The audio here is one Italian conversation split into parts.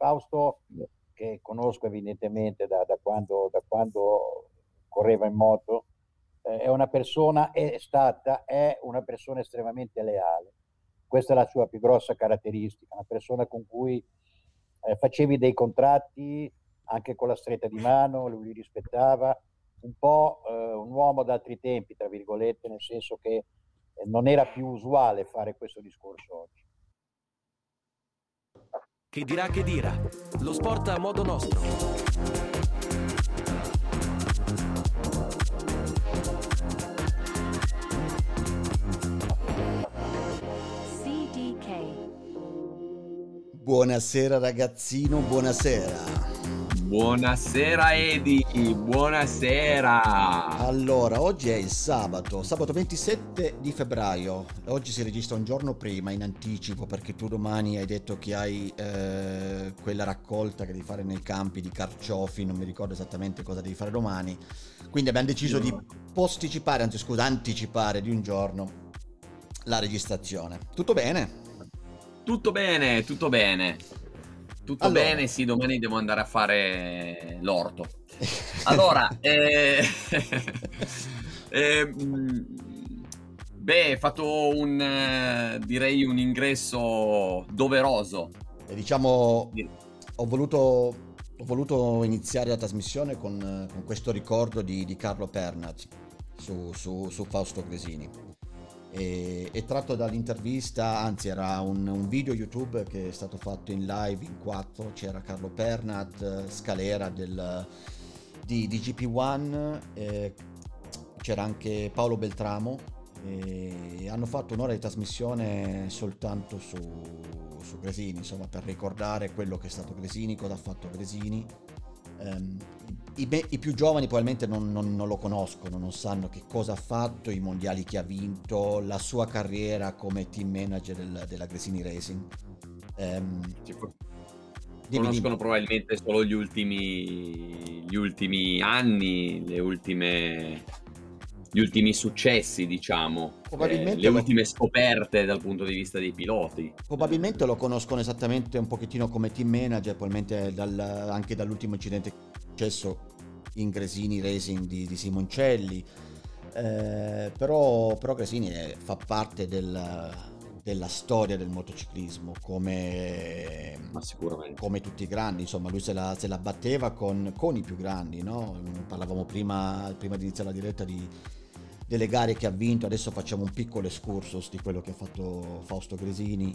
Fausto, che conosco evidentemente da, da, quando, da quando, correva in moto, eh, è una persona, è stata, è una persona estremamente leale. Questa è la sua più grossa caratteristica, una persona con cui eh, facevi dei contratti anche con la stretta di mano, lui li rispettava, un po' eh, un uomo d'altri tempi, tra virgolette, nel senso che eh, non era più usuale fare questo discorso oggi. Chi dirà che dirà? Lo sport a modo nostro. Buonasera ragazzino, buonasera. Buonasera Edi, buonasera. Allora, oggi è il sabato, sabato 27 di febbraio. Oggi si registra un giorno prima, in anticipo, perché tu domani hai detto che hai eh, quella raccolta che devi fare nei campi di carciofi, non mi ricordo esattamente cosa devi fare domani. Quindi abbiamo deciso di posticipare, anzi scusa, anticipare di un giorno la registrazione. Tutto bene? Tutto bene, tutto bene. Tutto allora. bene, sì, domani devo andare a fare l'orto. Allora, eh, eh, beh, hai fatto un, eh, direi un ingresso doveroso. E diciamo, ho voluto, ho voluto iniziare la trasmissione con, con questo ricordo di, di Carlo Pernat su, su, su Fausto Cresini e, è tratto dall'intervista, anzi era un, un, video YouTube che è stato fatto in live in quattro, c'era Carlo Pernat, Scalera del, di, di GP1, eh, c'era anche Paolo Beltramo e hanno fatto un'ora di trasmissione soltanto su, su Gresini, insomma per ricordare quello che è stato Gresini, cosa ha fatto Gresini. Um, i, me, i, più giovani probabilmente non, non, non, lo conoscono, non sanno che cosa ha fatto, i mondiali che ha vinto, la sua carriera come team manager del, della Gresini Racing. Um, conoscono dimmi. probabilmente solo gli ultimi, gli ultimi anni, le ultime, gli ultimi successi, diciamo, eh, le lo... ultime scoperte dal punto di vista dei piloti. Probabilmente lo conoscono esattamente un pochettino come team manager, probabilmente dal, anche dall'ultimo incidente successo in Gresini Racing di, di Simoncelli, eh, però, però Gresini è, fa parte del, della storia del motociclismo come, come tutti i grandi, insomma lui se la, se la batteva con, con, i più grandi, no? parlavamo prima, prima di iniziare la diretta di, delle gare che ha vinto, adesso facciamo un piccolo excursus di quello che ha fatto Fausto Gresini.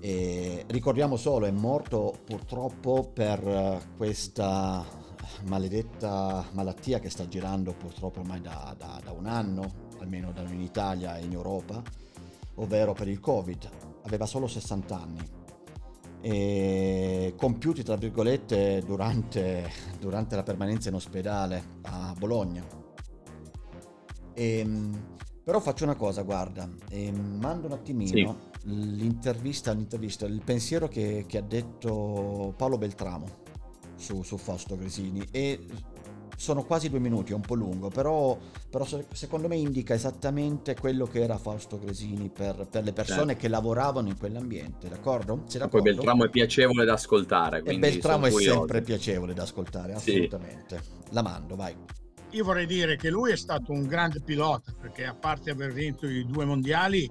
E ricordiamo solo, è morto purtroppo per questa maledetta malattia che sta girando purtroppo ormai da, da, da un anno, almeno da noi in Italia e in Europa, ovvero per il Covid. Aveva solo 60 anni e compiuti tra virgolette durante, durante la permanenza in ospedale a Bologna. Ehm, però faccio una cosa, guarda, ehm, mando un attimino sì. l'intervista, l'intervista, il pensiero che, che ha detto Paolo Beltramo su, su Fausto Gresini e sono quasi due minuti, è un po' lungo, però, però, secondo me indica esattamente quello che era Fausto Gresini per, per le persone certo. che lavoravano in quell'ambiente, d'accordo? Sei d'accordo? Poi Beltramo è piacevole da ascoltare. E Beltramo è sempre piacevole da ascoltare, assolutamente. Sì. La mando, vai. Io vorrei dire che lui è stato un grande pilota, perché a parte aver vinto i due mondiali,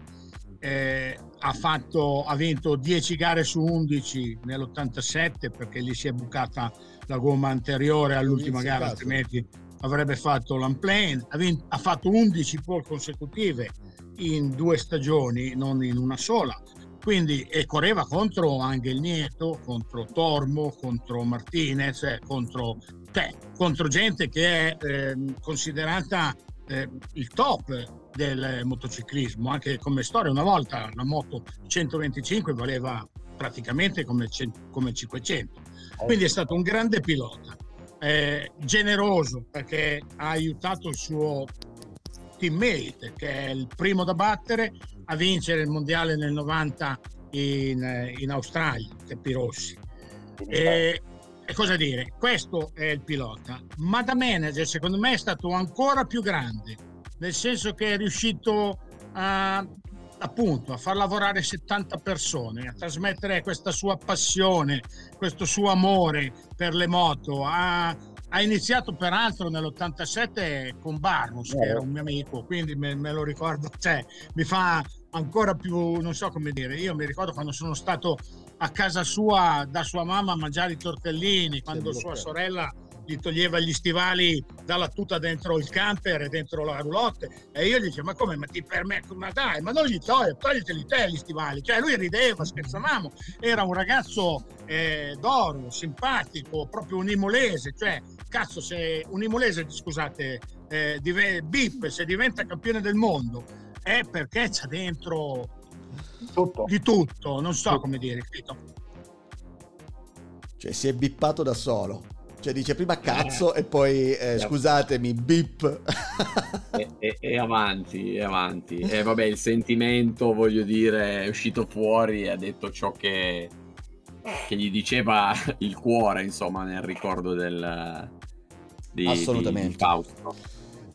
eh, ha, fatto, ha vinto 10 gare su 11 nell'87 perché gli si è bucata la gomma anteriore all'ultima gara, altrimenti avrebbe fatto l'unplane. Ha, vinto, ha fatto 11 pole consecutive in due stagioni, non in una sola. Quindi e correva contro Angel Nieto, contro Tormo, contro Martinez, eh, contro, cioè, contro gente che è eh, considerata eh, il top del motociclismo, anche come storia. Una volta la moto 125 valeva praticamente come, come 500. Quindi è stato un grande pilota, eh, generoso perché ha aiutato il suo teammate, che è il primo da battere, a vincere il mondiale nel 90 in, in Australia, Capirossi. E, e cosa dire? Questo è il pilota, ma da manager secondo me è stato ancora più grande. Nel senso che è riuscito a appunto a far lavorare 70 persone, a trasmettere questa sua passione, questo suo amore per le moto, ha, ha iniziato peraltro nell'87 con Barnus, che era un mio amico, quindi me, me, lo ricordo, cioè mi fa ancora più, non so come dire, io mi ricordo quando sono stato a casa sua da sua mamma a mangiare i tortellini, quando sua sorella gli toglieva gli stivali dalla tuta dentro il camper e dentro la roulotte e io gli dicevo ma come ma ti permetto? Ma dai ma non gli togli togliteli te gli stivali. Cioè lui rideva scherzavamo. Era un ragazzo eh, d'oro simpatico proprio un imolese cioè cazzo se un imolese scusate eh, div- Bip se diventa campione del mondo è perché c'ha dentro tutto. di tutto non so come dire capito? cioè si è bippato da solo cioè dice prima cazzo eh. e poi eh, scusatemi, bip. e, e, e, avanti, e avanti. E vabbè, il sentimento, voglio dire, è uscito fuori e ha detto ciò che, che gli diceva il cuore, insomma, nel ricordo del, di, Assolutamente. Di, di Fausto.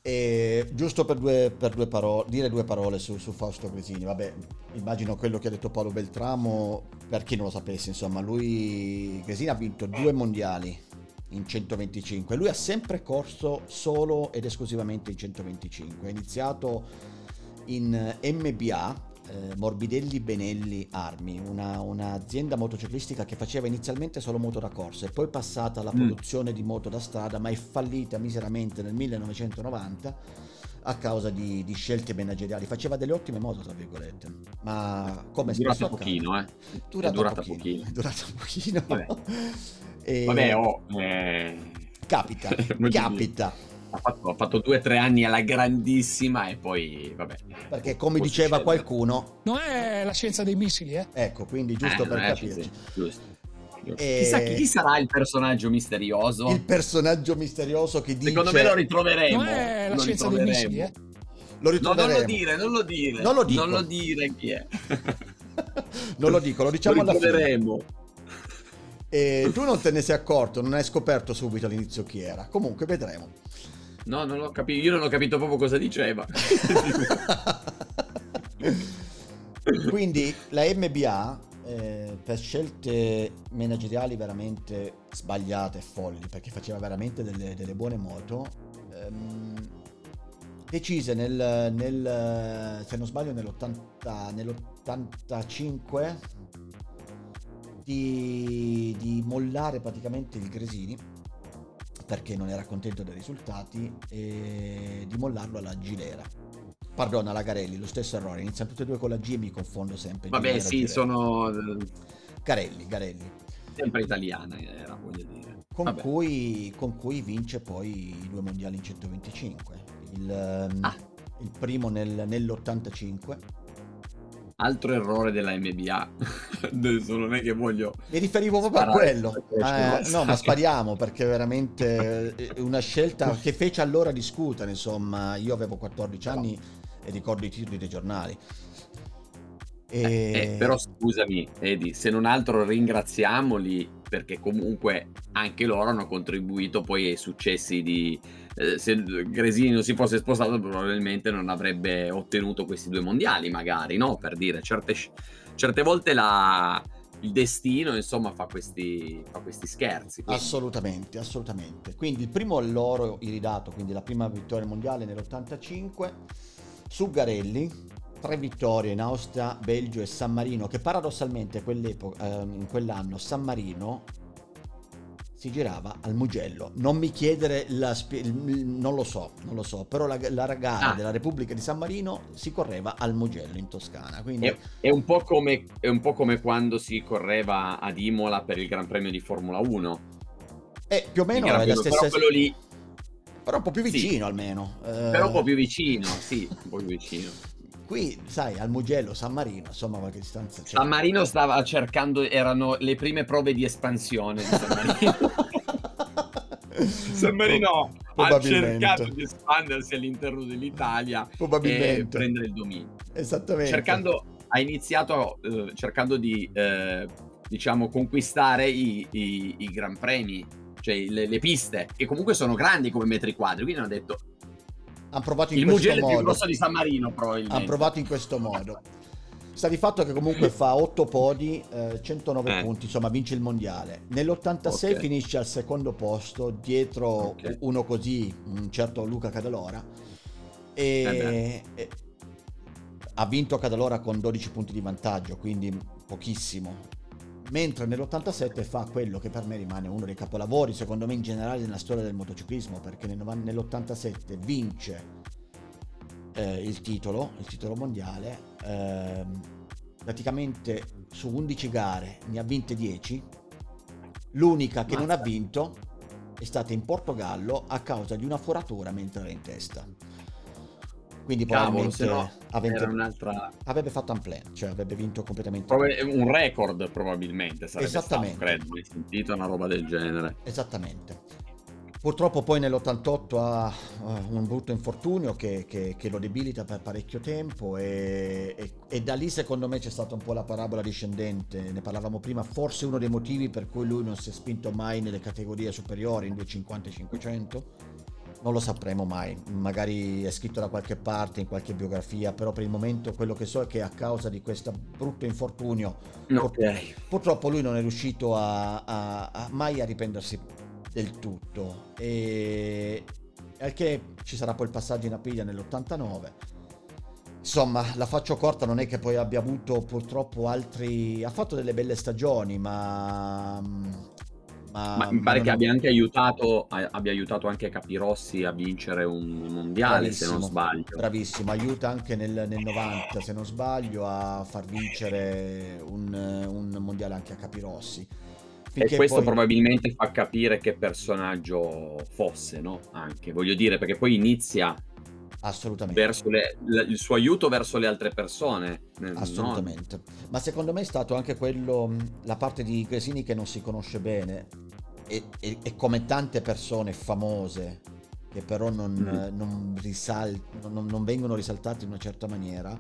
E giusto per, due, per due parole, dire due parole su, su, Fausto Gresini, vabbè, immagino quello che ha detto Paolo Beltramo, per chi non lo sapesse, insomma, lui, Gresini ha vinto due mondiali, in 125. Lui ha sempre corso solo ed esclusivamente in 125. Ha iniziato in MBA, eh, Morbidelli Benelli Armi, una, un'azienda motociclistica che faceva inizialmente solo moto da corsa e poi passata alla mm. produzione di moto da strada, ma è fallita miseramente nel 1990 a causa di, di, scelte manageriali. Faceva delle ottime moto, tra virgolette, ma come è durata pochino, eh. Durata, è durata pochino. pochino. È durata pochino. Vabbè. E... Vabbè, oh, eh... capita, capita. Ha fatto, ha fatto, due o tre anni alla grandissima e poi, vabbè. Perché come diceva succedere. qualcuno... Non è la scienza dei missili, eh? Ecco, quindi giusto eh, per capirci. Giusto. E... Chissà chi sarà il personaggio misterioso. Il personaggio misterioso che dice... Secondo me lo ritroveremo. Non è la lo scienza dei missili, eh? Lo ritroveremo. No, non lo dire, non lo dire. Non lo dico. Non lo dire chi è. non lo dico, lo diciamo lo alla fine. E tu non te ne sei accorto, non hai scoperto subito all'inizio chi era. Comunque vedremo. No, non l'ho capito. Io non ho capito proprio cosa diceva. Quindi la MBA eh, per scelte manageriali veramente sbagliate e folli, perché faceva veramente delle, delle buone moto, ehm, decise nel, nel, se non sbaglio nell'80, nell'85 di, di mollare praticamente il Gresini perché non era contento dei risultati e di mollarlo alla Gilera. Pardon, alla Garelli, lo stesso errore. Iniziano tutte e due con la G e mi confondo sempre. Vabbè, Gilera, sì, Girelli. sono... Garelli, Garelli. Sempre italiana era, voglio dire. Con cui, con cui, vince poi i due mondiali in 125. Il, ah. il primo nel, nell'85 altro errore della MBA. Adesso non è che voglio. Mi riferivo proprio a quello. Eh, no, ma spariamo perché veramente una scelta che fece allora discutere. Insomma, io avevo 14 anni e ricordo i titoli dei giornali. E... Eh, eh, però scusami, Edi, se non altro ringraziamoli perché comunque anche loro hanno contribuito poi ai successi di, eh, se Gresini non si fosse spostato probabilmente non avrebbe ottenuto questi due mondiali magari, no? Per dire, certe, certe volte la, il destino insomma fa questi, fa questi scherzi. Quindi. Assolutamente, assolutamente. Quindi il primo l'oro iridato, quindi la prima vittoria mondiale nell'85 su Garelli, tre vittorie in Austria, Belgio e San Marino, che paradossalmente eh, in quell'anno San Marino si girava al Mugello. Non mi chiedere la spie- non lo so, non lo so, però la, la gara ah. della Repubblica di San Marino si correva al Mugello in Toscana. Quindi... È, è, un come, è, un po' come, quando si correva ad Imola per il Gran Premio di Formula 1. Eh, più o meno è la stessa... Però quello lì... Però un po' più vicino sì. almeno. Però un po' più vicino, sì, un po' più vicino. Qui, sai, al Mugello, San Marino, insomma, qualche distanza c'è. San Marino stava cercando, erano le prime prove di espansione di San Marino. San Marino ha cercato di espandersi all'interno dell'Italia e prendere il dominio. Esattamente. Cercando, ha iniziato eh, cercando di, eh, diciamo, conquistare i, i, i Gran Premi, cioè le, le piste, che comunque sono grandi come metri quadri, quindi hanno detto hanno provato in il questo modo. Il più grosso di San Marino, probabilmente. Hanno provato in questo modo. Sta di fatto che comunque fa 8 podi, eh, 109 eh. punti, insomma vince il mondiale. Nell'86 okay. finisce al secondo posto, dietro okay. uno così, un certo Luca Cadalora. E, e ha vinto Cadalora con 12 punti di vantaggio, quindi pochissimo. Mentre nell'87 fa quello che per me rimane uno dei capolavori, secondo me in generale nella storia del motociclismo, perché nell'87 vince eh, il titolo, il titolo mondiale. Eh, praticamente su 11 gare ne ha vinte 10. L'unica che non ha vinto è stata in Portogallo a causa di una foratura mentre era in testa. Quindi Cavolo, probabilmente no, avente, un'altra... avrebbe fatto un plan, cioè avrebbe vinto completamente. un record probabilmente sarebbe Esattamente. stato, credo, mai sentito una roba del genere. Esattamente. Purtroppo poi nell'88 ha un brutto infortunio che, che, che lo debilita per parecchio tempo e, e, e, da lì secondo me c'è stata un po' la parabola discendente, ne parlavamo prima, forse uno dei motivi per cui lui non si è spinto mai nelle categorie superiori in 250 e 500. Non lo sapremo mai, magari è scritto da qualche parte, in qualche biografia, però per il momento quello che so è che a causa di questo brutto infortunio okay. purtroppo lui non è riuscito a, a, a mai a riprendersi del tutto. E al che ci sarà poi il passaggio in Aprilia nell'89. Insomma, la faccio corta, non è che poi abbia avuto purtroppo altri... Ha fatto delle belle stagioni, ma... Ma, ma mi pare ma che abbia anche aiutato, abbia aiutato anche Capirossi a vincere un mondiale, bravissimo, se non sbaglio. Bravissimo, aiuta anche nel, nel 90, se non sbaglio, a far vincere un, un mondiale anche a Capirossi. Finché e questo poi... probabilmente fa capire che personaggio fosse, no? Anche, voglio dire, perché poi inizia Assolutamente. Verso le, il suo aiuto verso le altre persone. Assolutamente. No? Ma secondo me è stato anche quello, la parte di Gresini che non si conosce bene e, e, e come tante persone famose che però non, mm. non, risal- non, non vengono risaltate in una certa maniera.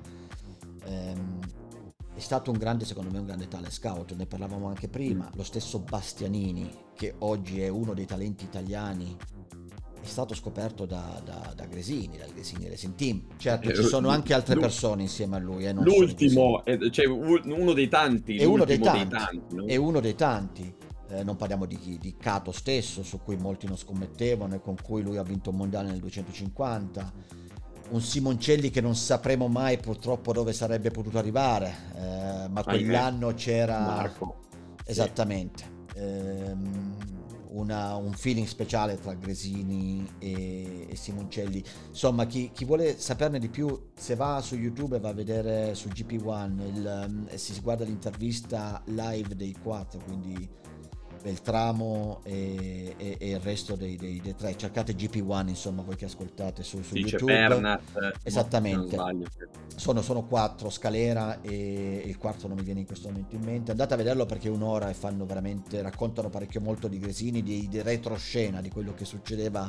Ehm, è stato un grande, secondo me, un grande talent scout, ne parlavamo anche prima, lo stesso Bastianini, che oggi è uno dei talenti italiani, è stato scoperto da, da, da Gresini, dal Gresini Racing Team. Certo, ci eh, sono anche altre persone insieme a lui. Eh, l'ultimo, cioè uno dei tanti. È uno dei tanti. Dei tanti no? È uno dei tanti. Eh, non parliamo di, di Cato stesso, su cui molti non scommettevano e con cui lui ha vinto un mondiale nel 250 un Simoncelli che non sapremo mai purtroppo dove sarebbe potuto arrivare, eh, ma quell'anno c'era... Marco. Esattamente. Sì. Ehm, una, un feeling speciale tra Gresini e, e Simoncelli. Insomma, chi, chi, vuole saperne di più, se va su YouTube e va a vedere su GP1 il, um, si guarda l'intervista live dei quattro, quindi Beltramo e, e, e il resto dei, dei, dei, tre. Cercate GP1, insomma, voi che ascoltate su, su Dice YouTube. Bernat, Esattamente. Sono, sono, quattro, Scalera e il quarto non mi viene in questo momento in mente. Andate a vederlo perché è un'ora e fanno veramente, raccontano parecchio molto di Gresini, di, di retroscena, di quello che succedeva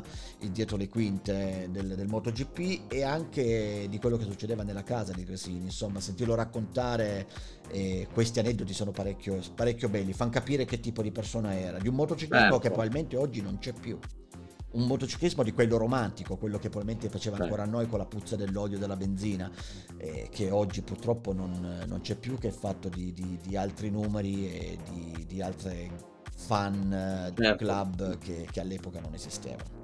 dietro le quinte del, del MotoGP e anche di quello che succedeva nella casa di Gresini. Insomma, sentirlo raccontare eh, questi aneddoti sono parecchio, parecchio belli, fanno capire che tipo di persona persona era, di un motociclismo certo. che probabilmente oggi non c'è più. Un motociclismo di quello romantico, quello che probabilmente faceva ancora a noi con la puzza dell'olio della benzina, eh, che oggi purtroppo non, non, c'è più, che è fatto di, di, di altri numeri e di, di altre fan eh, certo. club che, che all'epoca non esistevano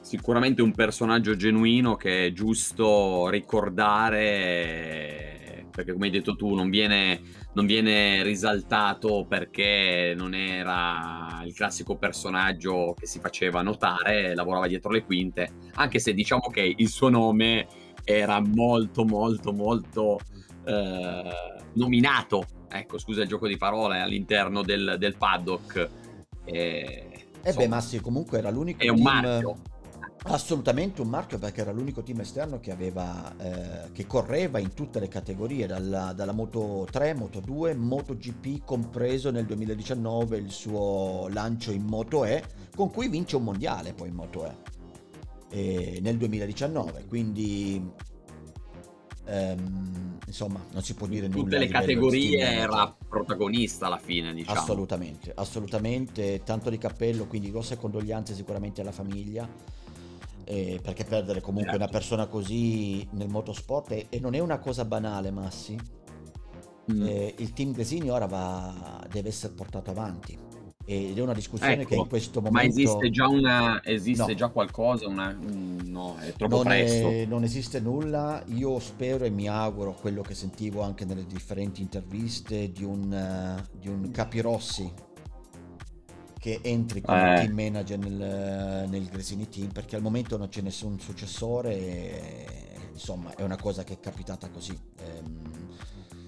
sicuramente un personaggio genuino che è giusto ricordare perché come hai detto tu non viene non viene risaltato perché non era il classico personaggio che si faceva notare, lavorava dietro le quinte, anche se diciamo che il suo nome era molto molto molto eh, nominato, ecco scusa il gioco di parole, all'interno del, del paddock. E, eh beh, Massi comunque era l'unico è un team... marchio Assolutamente un marchio perché era l'unico team esterno che, aveva, eh, che correva in tutte le categorie, dalla, dalla, Moto 3, Moto 2, Moto GP, compreso nel 2019 il suo lancio in Moto E, con cui vince un mondiale poi in Moto E, e nel 2019. Quindi ehm, insomma non si può dire nulla. Tutte le categorie era protagonista alla fine, diciamo. Assolutamente, assolutamente, tanto di cappello, quindi grosse condoglianze sicuramente alla famiglia eh, perché perdere comunque certo. una persona così nel motorsport è, e non è una cosa banale, Massi. mm. eh, il team Gresini ora va, deve essere portato avanti ed è una discussione ecco, che in questo momento... Ma esiste già, una, esiste no. già qualcosa? Una, no, è troppo non presto. È, non esiste nulla, io spero e mi auguro quello che sentivo anche nelle differenti interviste di un, uh, di un Capirossi che entri come eh. team manager nel, nel Gresini Team perché al momento non c'è nessun successore e, insomma è una cosa che è capitata così. Ehm,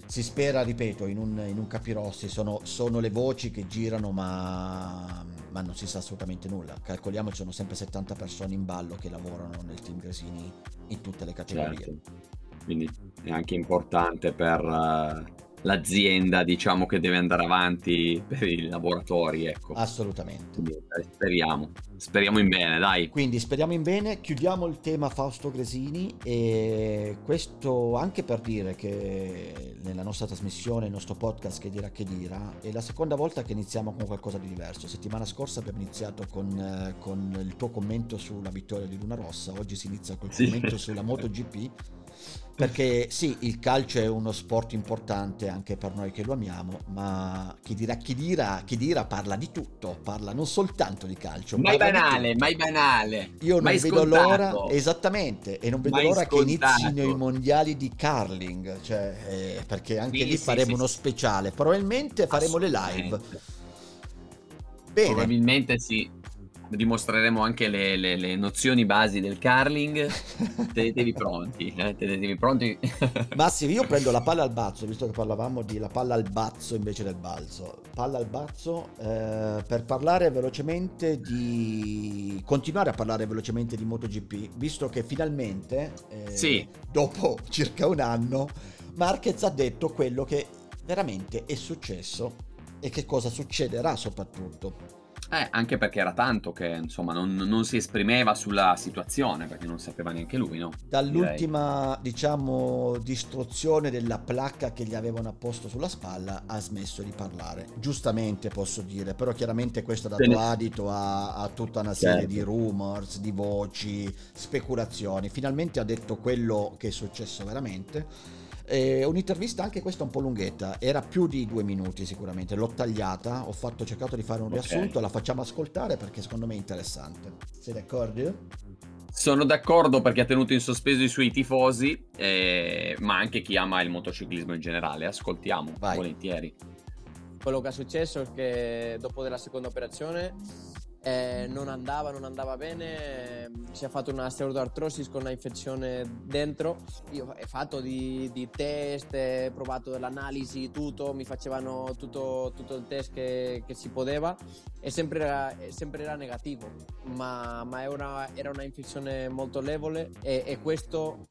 si spera, ripeto, in un, in un capirossi, sono, sono, le voci che girano ma, ma, non si sa assolutamente nulla. Calcoliamo ci sono sempre 70 persone in ballo che lavorano nel team Gresini in tutte le categorie. Certo. Quindi è anche importante per... L'azienda diciamo che deve andare avanti per i laboratori ecco. Assolutamente. Speriamo. Speriamo in bene dai. Quindi speriamo in bene. Chiudiamo il tema Fausto Gresini e questo anche per dire che nella nostra trasmissione il nostro podcast che dirà che dirà è la seconda volta che iniziamo con qualcosa di diverso. Settimana scorsa abbiamo iniziato con, eh, con il tuo commento sulla vittoria di Luna Rossa. Oggi si inizia col sì. commento sulla MotoGP perché sì, il calcio è uno sport importante anche per noi che lo amiamo, ma chi dirà, chi dirà, chi dirà parla di tutto, parla non soltanto di calcio. Mai banale, mai banale. Io non vedo l'ora, esattamente, e non vedo mai l'ora scontato. che inizino i mondiali di curling, cioè, eh, perché anche sì, lì sì, faremo sì, uno speciale, probabilmente faremo le live. Bene. Probabilmente sì dimostreremo anche le, le, le, nozioni basi del curling. Tenetevi pronti, eh? tenetevi pronti. Massimo, io prendo la palla al bazzo, visto che parlavamo di la palla al bazzo invece del balzo. Palla al bazzo eh, per parlare velocemente di... continuare a parlare velocemente di MotoGP, visto che finalmente, eh, sì. dopo circa un anno, Marquez ha detto quello che veramente è successo e che cosa succederà soprattutto. Eh, anche perché era tanto che insomma non, non, si esprimeva sulla situazione perché non sapeva neanche lui, no? Dall'ultima, Direi. diciamo, distruzione della placca che gli avevano apposto sulla spalla ha smesso di parlare. Giustamente posso dire, però chiaramente questo ha dato Bene. adito a, a, tutta una serie certo. di rumors, di voci, speculazioni. Finalmente ha detto quello che è successo veramente eh, un'intervista anche questa un po' lunghetta, era più di due minuti sicuramente, l'ho tagliata, ho, fatto, ho cercato di fare un riassunto, okay. la facciamo ascoltare perché secondo me è interessante. Sei d'accordo? Sono d'accordo perché ha tenuto in sospeso i suoi tifosi, eh, ma anche chi ama il motociclismo in generale. Ascoltiamo, Vai. volentieri. Quello che è successo è che dopo della seconda operazione eh, non andava, non andava bene, si è fatto una pseudoartrosis con una infezione dentro, io ho fatto di, di test, ho provato dell'analisi, tutto, mi facevano tutto, tutto il test che, che, si poteva. E sempre era, sempre era negativo, ma, ma era, una, era, una, infezione molto levole e, e questo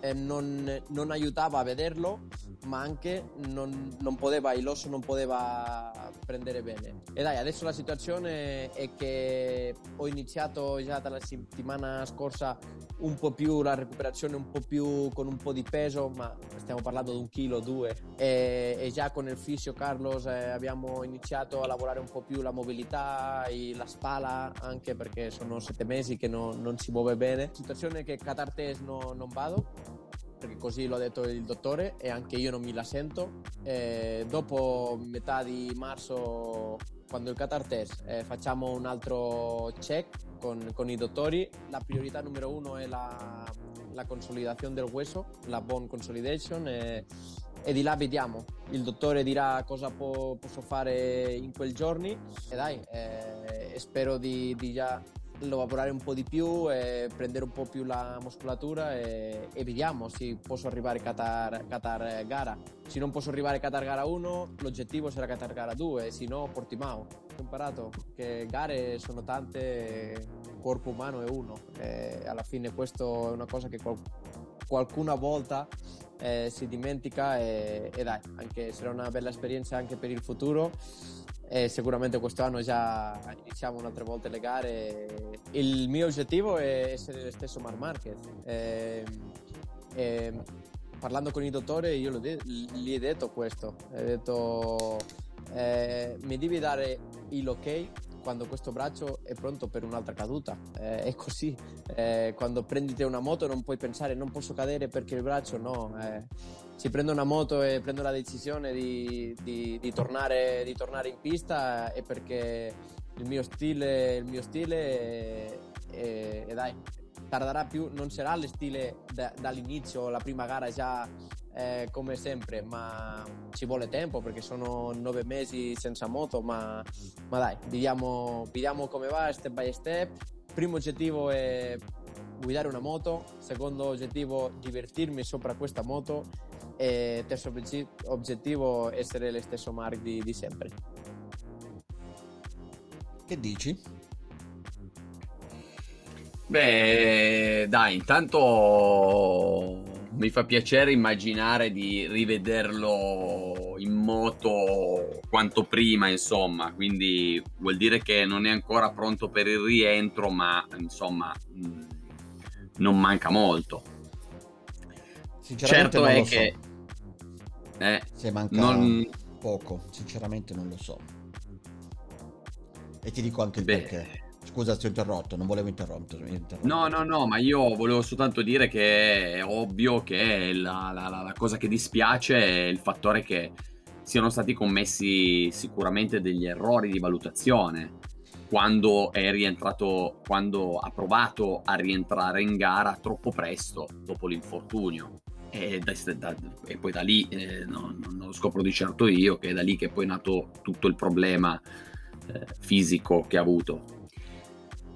eh, non, non, aiutava a vederlo, ma anche non, non poteva, l'osso non poteva prendere bene. E dai, adesso la situazione è che ho iniziato già dalla settimana scorsa un po' più la recuperazione, un po' più con un po' di peso, ma stiamo parlando di un chilo, due. E, e già con il fisio Carlos eh, abbiamo iniziato a lavorare un po' più la mobilità, la spalla, anche perché sono sette mesi che no, non si muove bene. Situazione che Qatar Test no, non vado perché così lo ha detto il dottore e anche io non mi la sento. E dopo metà di marzo, quando il Qatar test, eh, facciamo un altro check con, con, i dottori. La priorità numero uno è la, la consolidazione del hueso, la bone consolidation e, e, di là vediamo. Il dottore dirà cosa po- posso fare in quei giorni e dai, eh, spero di, di già lavorare un po' di più e prendere un po' più la muscolatura e, e vediamo se posso arrivare a Qatar, Qatar gara. Se non posso arrivare a Qatar gara 1, l'obiettivo sarà Qatar gara 2, se no Portimao. Ho imparato che gare sono tante, corpo umano è uno e alla fine questo è una cosa che qual- qualcuna volta eh, si dimentica e, e dai, anche sarà una bella esperienza anche per il futuro e sicuramente quest'anno già iniziamo un'altra volta le gare. Il mio obiettivo è essere lo stesso Mar Marquez. E, e, parlando con il dottore io gli ho detto questo, ho detto eh, mi devi dare il ok quando questo braccio è pronto per un'altra caduta. Eh, è così, eh, quando prendi una moto non puoi pensare non posso cadere perché il braccio no. Si prendo una moto e prendo la decisione di, di, di, tornare, di tornare, in pista è perché il mio stile, il mio stile e, e dai, tarderà più, non sarà il stile da, dall'inizio, la prima gara già eh, come sempre, ma ci vuole tempo perché sono nove mesi senza moto, ma, ma dai, vediamo, vediamo come va step by step. Primo oggettivo è guidare una moto, secondo oggettivo divertirmi sopra questa moto e terzo obiettivo essere lo stesso Mark di, di sempre. Che dici? Beh, dai, intanto mi fa piacere immaginare di rivederlo in moto quanto prima, insomma, quindi vuol dire che non è ancora pronto per il rientro, ma insomma mm, non manca molto. Sinceramente certo è so. che eh, se manca non... poco, sinceramente non lo so. E ti dico anche il Beh. perché. Scusa, ti ho interrotto, non volevo interrompere. No, no, no, ma io volevo soltanto dire che è ovvio che la, la, la, cosa che dispiace è il fattore che siano stati commessi sicuramente degli errori di valutazione quando è rientrato, quando ha provato a rientrare in gara troppo presto dopo l'infortunio. E, da, da, e poi da lì, eh, no, non lo scopro di certo io, che è da lì che poi è nato tutto il problema eh, fisico che ha avuto.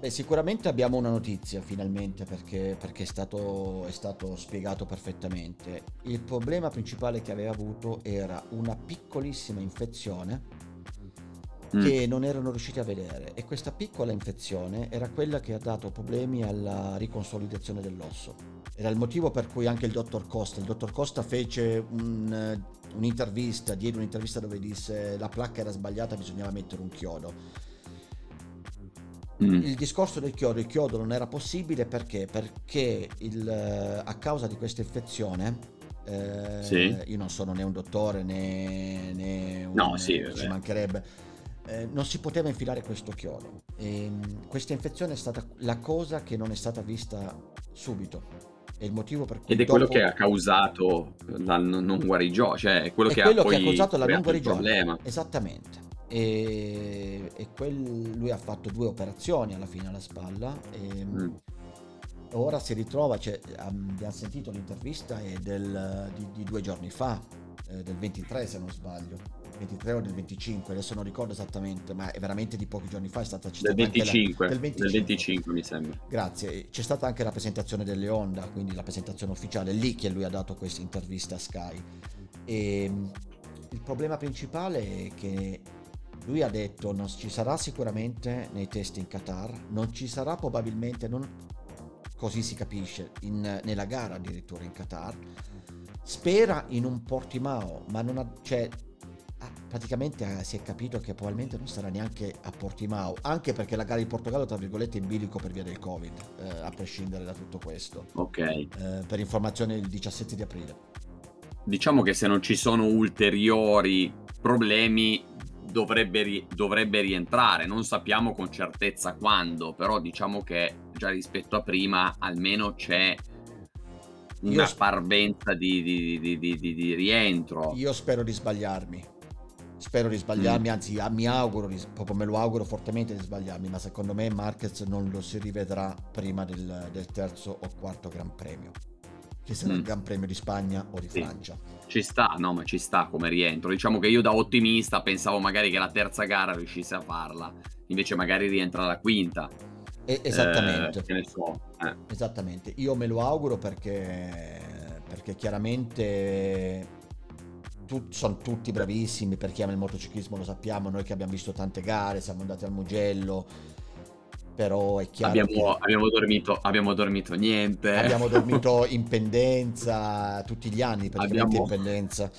Beh, sicuramente abbiamo una notizia finalmente perché, perché è, stato, è, stato, spiegato perfettamente. Il problema principale che aveva avuto era una piccolissima infezione mm. che non erano riusciti a vedere e questa piccola infezione era quella che ha dato problemi alla riconsolidazione dell'osso. Era il motivo per cui anche il dottor Costa, il dottor Costa fece un, un'intervista, diede un'intervista dove disse la placca era sbagliata, bisognava mettere un chiodo Mm. Il discorso del chiodo, il chiodo non era possibile perché? Perché il, eh, a causa di questa infezione, eh, sì. io non sono né un dottore né, né un, no, sì, ci mancherebbe, eh, non si poteva infilare questo chiodo. E, ehm, questa infezione è stata la cosa che non è stata vista subito. È il motivo per cui Ed è dopo... quello che ha causato la non guarigione, cioè è quello, è che, quello ha che ha causato la non guarigione. Esattamente e, e quel, lui ha fatto due operazioni alla fine alla spalla e mm. ora si ritrova, cioè, abbiamo sentito l'intervista del, di, di, due giorni fa, eh, del 23 se non sbaglio, 23 o del 25, adesso non ricordo esattamente, ma è veramente di pochi giorni fa, è stata citata del 25, la, del 25, del 25 mi sembra. Grazie, c'è stata anche la presentazione delle Honda, quindi la presentazione ufficiale, lì che lui ha dato questa intervista a Sky. E il problema principale è che lui ha detto non ci sarà sicuramente nei test in Qatar, non ci sarà probabilmente, non, così si capisce, in, nella gara addirittura in Qatar. Spera in un Portimao, ma non ha, cioè, praticamente si è capito che probabilmente non sarà neanche a Portimao, anche perché la gara di Portogallo, tra virgolette, è in bilico per via del Covid, eh, a prescindere da tutto questo. Ok. Eh, per informazione il 17 di aprile. Diciamo che se non ci sono ulteriori problemi dovrebbe, ri- dovrebbe rientrare. Non sappiamo con certezza quando, però diciamo che già rispetto a prima almeno c'è una sp- parvenza di, di, di, di, rientro. Io spero di sbagliarmi. Spero di sbagliarmi, mm. anzi mi auguro, proprio me lo auguro fortemente di sbagliarmi, ma secondo me Marquez non lo si rivedrà prima del, del terzo o quarto Gran Premio che sarà mm. il Gran Premio di Spagna o di sì. Francia. Ci sta, no, ma ci sta come rientro. Diciamo che io da ottimista pensavo magari che la terza gara riuscisse a farla, invece magari rientra la quinta. E, esattamente. Eh, so. eh. Esattamente. Io me lo auguro perché, perché chiaramente tu, sono tutti bravissimi, per chi ama il motociclismo lo sappiamo, noi che abbiamo visto tante gare, siamo andati al Mugello, però è chiaro abbiamo, che... abbiamo, dormito, abbiamo dormito niente. Abbiamo dormito in pendenza tutti gli anni, praticamente abbiamo... in pendenza.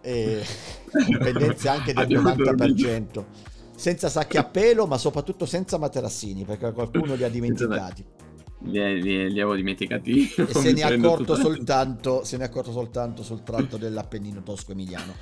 E... in pendenza anche del 90%. Dormito. Senza sacchi a pelo, ma soprattutto senza materassini, perché qualcuno li ha dimenticati. Li, li, li avevo dimenticati. E se ne, accorto soltanto, se ne è accorto soltanto sul tratto dell'Appennino tosco-emiliano.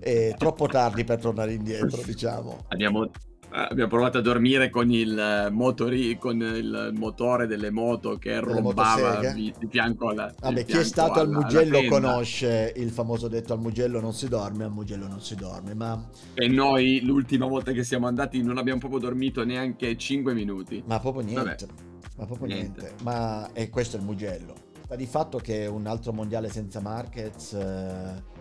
E troppo tardi per tornare indietro, diciamo. Abbiamo, Eh, abbiamo provato a dormire con il, motori, con il motore delle moto che rombava di, di, fianco alla. Vabbè, chi è stato al Mugello conosce il famoso detto al Mugello non si dorme, al Mugello non si dorme. Ma... E noi l'ultima volta che siamo andati non abbiamo proprio dormito neanche 5 minuti. Ma proprio niente. Vabbè. Ma proprio niente. niente. Ma e questo è il Mugello. Sta di fatto che un altro mondiale senza Marquez. Eh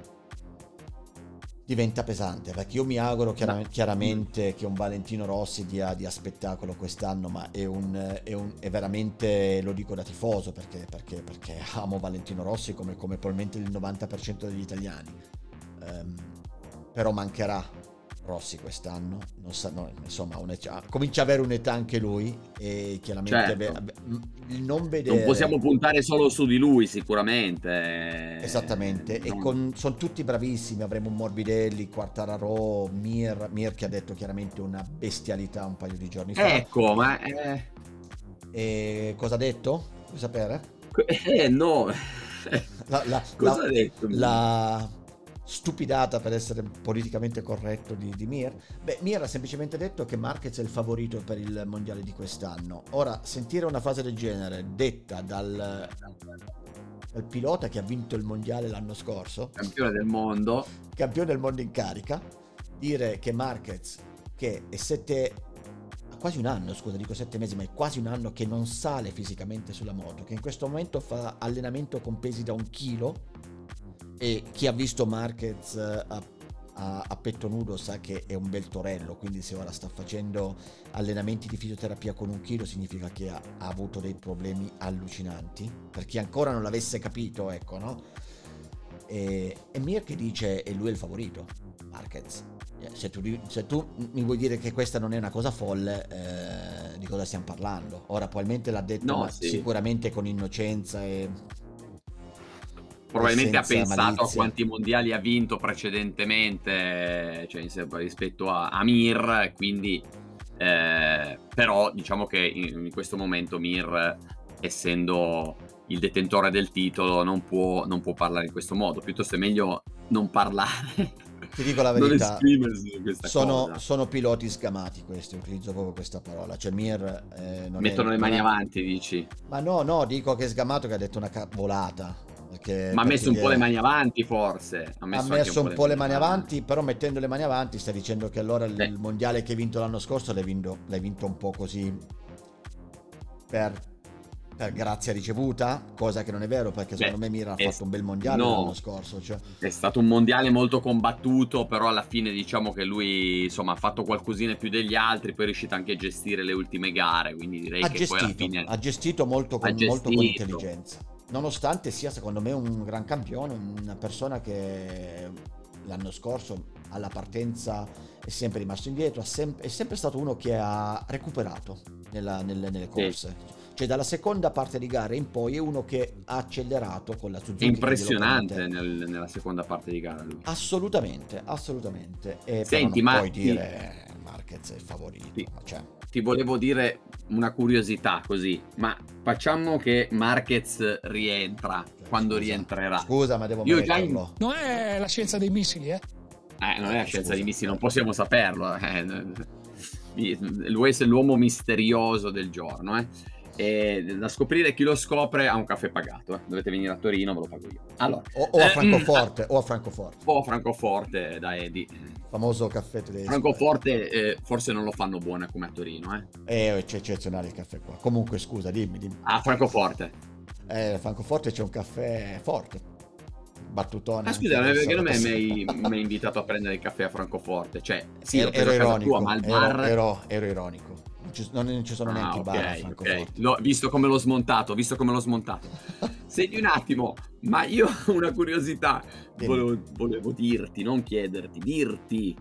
diventa pesante perché io mi auguro chiaramente, chiaramente che un Valentino Rossi dia, dia spettacolo quest'anno ma è, un, è, un, è, veramente lo dico da tifoso perché, perché, perché amo Valentino Rossi come, come probabilmente il 90% degli italiani um, però mancherà Rossi quest'anno, non sa, no, insomma, comincia ad avere un'età anche lui e chiaramente certo. be- non vedere... Non possiamo puntare solo su di lui sicuramente. Esattamente, non... e con, sono tutti bravissimi, avremo Morbidelli, Quartararo, Mir, Mir che ha detto chiaramente una bestialità un paio di giorni fa. Ecco, ma... Eh... E cosa ha detto? Vuoi sapere? Eh no. La, la, cosa la, ha detto? La stupidata per essere politicamente corretto di, di, Mir. Beh, Mir ha semplicemente detto che Marquez è il favorito per il mondiale di quest'anno. Ora, sentire una fase del genere detta dal, dal pilota che ha vinto il mondiale l'anno scorso, campione del mondo, campione del mondo in carica, dire che Marquez, che è sette quasi un anno, scusa, dico sette mesi, ma è quasi un anno che non sale fisicamente sulla moto, che in questo momento fa allenamento con pesi da un chilo e chi ha visto Marquez eh, a, a, a, petto nudo sa che è un bel torello, quindi se ora sta facendo allenamenti di fisioterapia con un chilo significa che ha, ha avuto dei problemi allucinanti, per chi ancora non l'avesse capito, ecco, no? E, e Mir che dice e lui è il favorito, Marquez. Eh, se tu, se tu, mi vuoi dire che questa non è una cosa folle, eh, di cosa stiamo parlando? Ora probabilmente l'ha detto no, sì. sicuramente con innocenza e probabilmente ha pensato malizia. a quanti mondiali ha vinto precedentemente cioè, rispetto a, a Mir quindi eh, però diciamo che in, in, questo momento Mir essendo il detentore del titolo non può, non può parlare in questo modo. Piuttosto è meglio non parlare. Ti dico la verità sono, sono, piloti sgamati questi utilizzo proprio questa parola. Cioè Mir eh, mettono è, le mani avanti dici? Ma no no dico che è sgamato che ha detto una cavolata ma ha messo un po' le mani avanti, forse. Ha messo, ha messo un, po', po le mani avanti, avanti, però mettendo le mani avanti stai dicendo che allora il, il mondiale che hai vinto l'anno scorso l'hai vinto, l'hai vinto un po' così per, per, grazia ricevuta, cosa che non è vero perché secondo Beh, me Mira ha fatto un bel mondiale no, l'anno scorso. Cioè. È stato un mondiale molto combattuto, però alla fine diciamo che lui insomma ha fatto qualcosina più degli altri, poi è riuscito anche a gestire le ultime gare, quindi direi ha che gestito, poi alla fine... Ha gestito molto con, molto con intelligenza nonostante sia secondo me un gran campione, una persona che l'anno scorso alla partenza è sempre rimasto indietro, è sempre stato uno che ha recuperato nella, nelle, nelle, corse. Sì. Cioè dalla seconda parte di gara in poi è uno che ha accelerato con la Suzuki. Impressionante nel, nella seconda parte di gara lui. Assolutamente, assolutamente. E Senti, ma puoi dire Marquez è il favorito. Sì. Cioè, ti volevo dire una curiosità così, ma facciamo che Marquez rientra quando scusa, rientrera. Scusa, ma devo Io già in... Non è la scienza dei missili, eh? Eh, non è la scienza scusa, dei missili, non possiamo saperlo. Eh. Lui è l'uomo misterioso del giorno, eh. E da scoprire chi lo scopre ha un caffè pagato. Eh. Dovete venire a Torino, ve lo pago io. Allora, o, o a eh, Francoforte, mm, o a Francoforte. O a Francoforte da Edi famoso caffè tedesco. Francoforte eh, forse non lo fanno buone come a Torino, eh. Eh, c'è eccezionale il caffè qua. Comunque, scusa, dimmi, dimmi. Ah, Francoforte. Eh, Francoforte c'è un caffè forte. Battutone. Ah, scusa, perché non mi hai invitato a prendere il caffè a Francoforte? Cioè, sì, ero, ero ironico, tua, ma al bar... ero, ero ironico. Non ci, non ci sono ah, neanche okay, i bar. Okay. L'ho, visto come l'ho smontato, visto come l'ho smontato. Senti un attimo, ma io ho una curiosità. Volevo, volevo, dirti, non chiederti, dirti.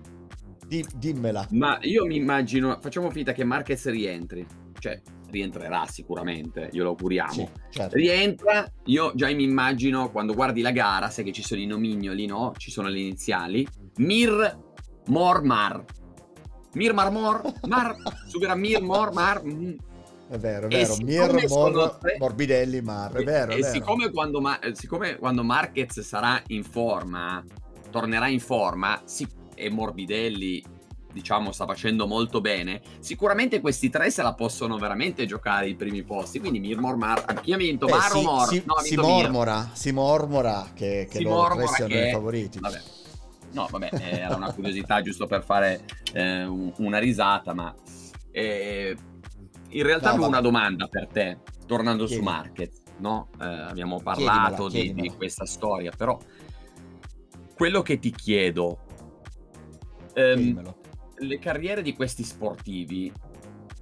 Di, dimmela. Ma io mi immagino, facciamo finta che Marquez rientri. Cioè, rientrerà sicuramente, glielo auguriamo. Sì, certo. Rientra, io già mi immagino quando guardi la gara, sai che ci sono i nomignoli, no? Ci sono le iniziali. Mir Mormar. Mir Marmor, Mar, subirà Mir Mor Mar. Mm. È vero, è vero. Mir, Mor, tre... Morbidelli, Mar, è vero. E, è vero. Siccome, quando, siccome quando Marquez sarà in forma, tornerà in forma, sì, e Morbidelli diciamo, sta facendo molto bene, sicuramente questi tre se la possono veramente giocare i primi posti. Quindi Mir Mormar, anch'io mi vinto eh, Maro si, Mor, si, no, si mormora, si mormora che, che si loro mormora tre siano che, i favoriti. Vabbè. No, vabbè, era una curiosità giusto per fare eh, una risata, ma eh, in realtà avevo una domanda per te, tornando Chiedi. su Market, no? Eh, abbiamo parlato di, di, questa storia, però quello che ti chiedo, ehm, le carriere di questi sportivi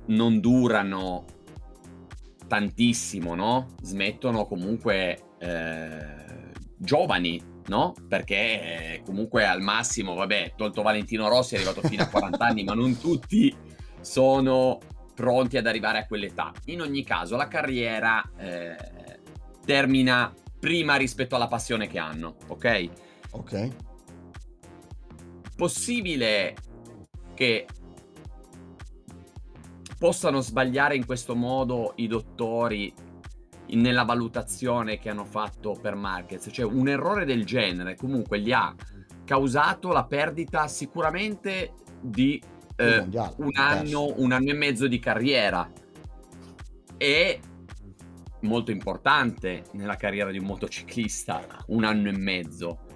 non durano tantissimo, no? Smettono comunque eh, giovani, no? Perché comunque al massimo, vabbè, tolto Valentino Rossi è arrivato fino a 40 anni, ma non tutti sono pronti ad arrivare a quell'età. In ogni caso, la carriera eh, termina prima rispetto alla passione che hanno, ok? Ok. Possibile che possano sbagliare in questo modo i dottori nella valutazione che hanno fatto per Marquez, cioè un errore del genere comunque gli ha causato la perdita sicuramente di eh, un, anno, un anno e mezzo di carriera. E molto importante nella carriera di un motociclista, un anno e mezzo.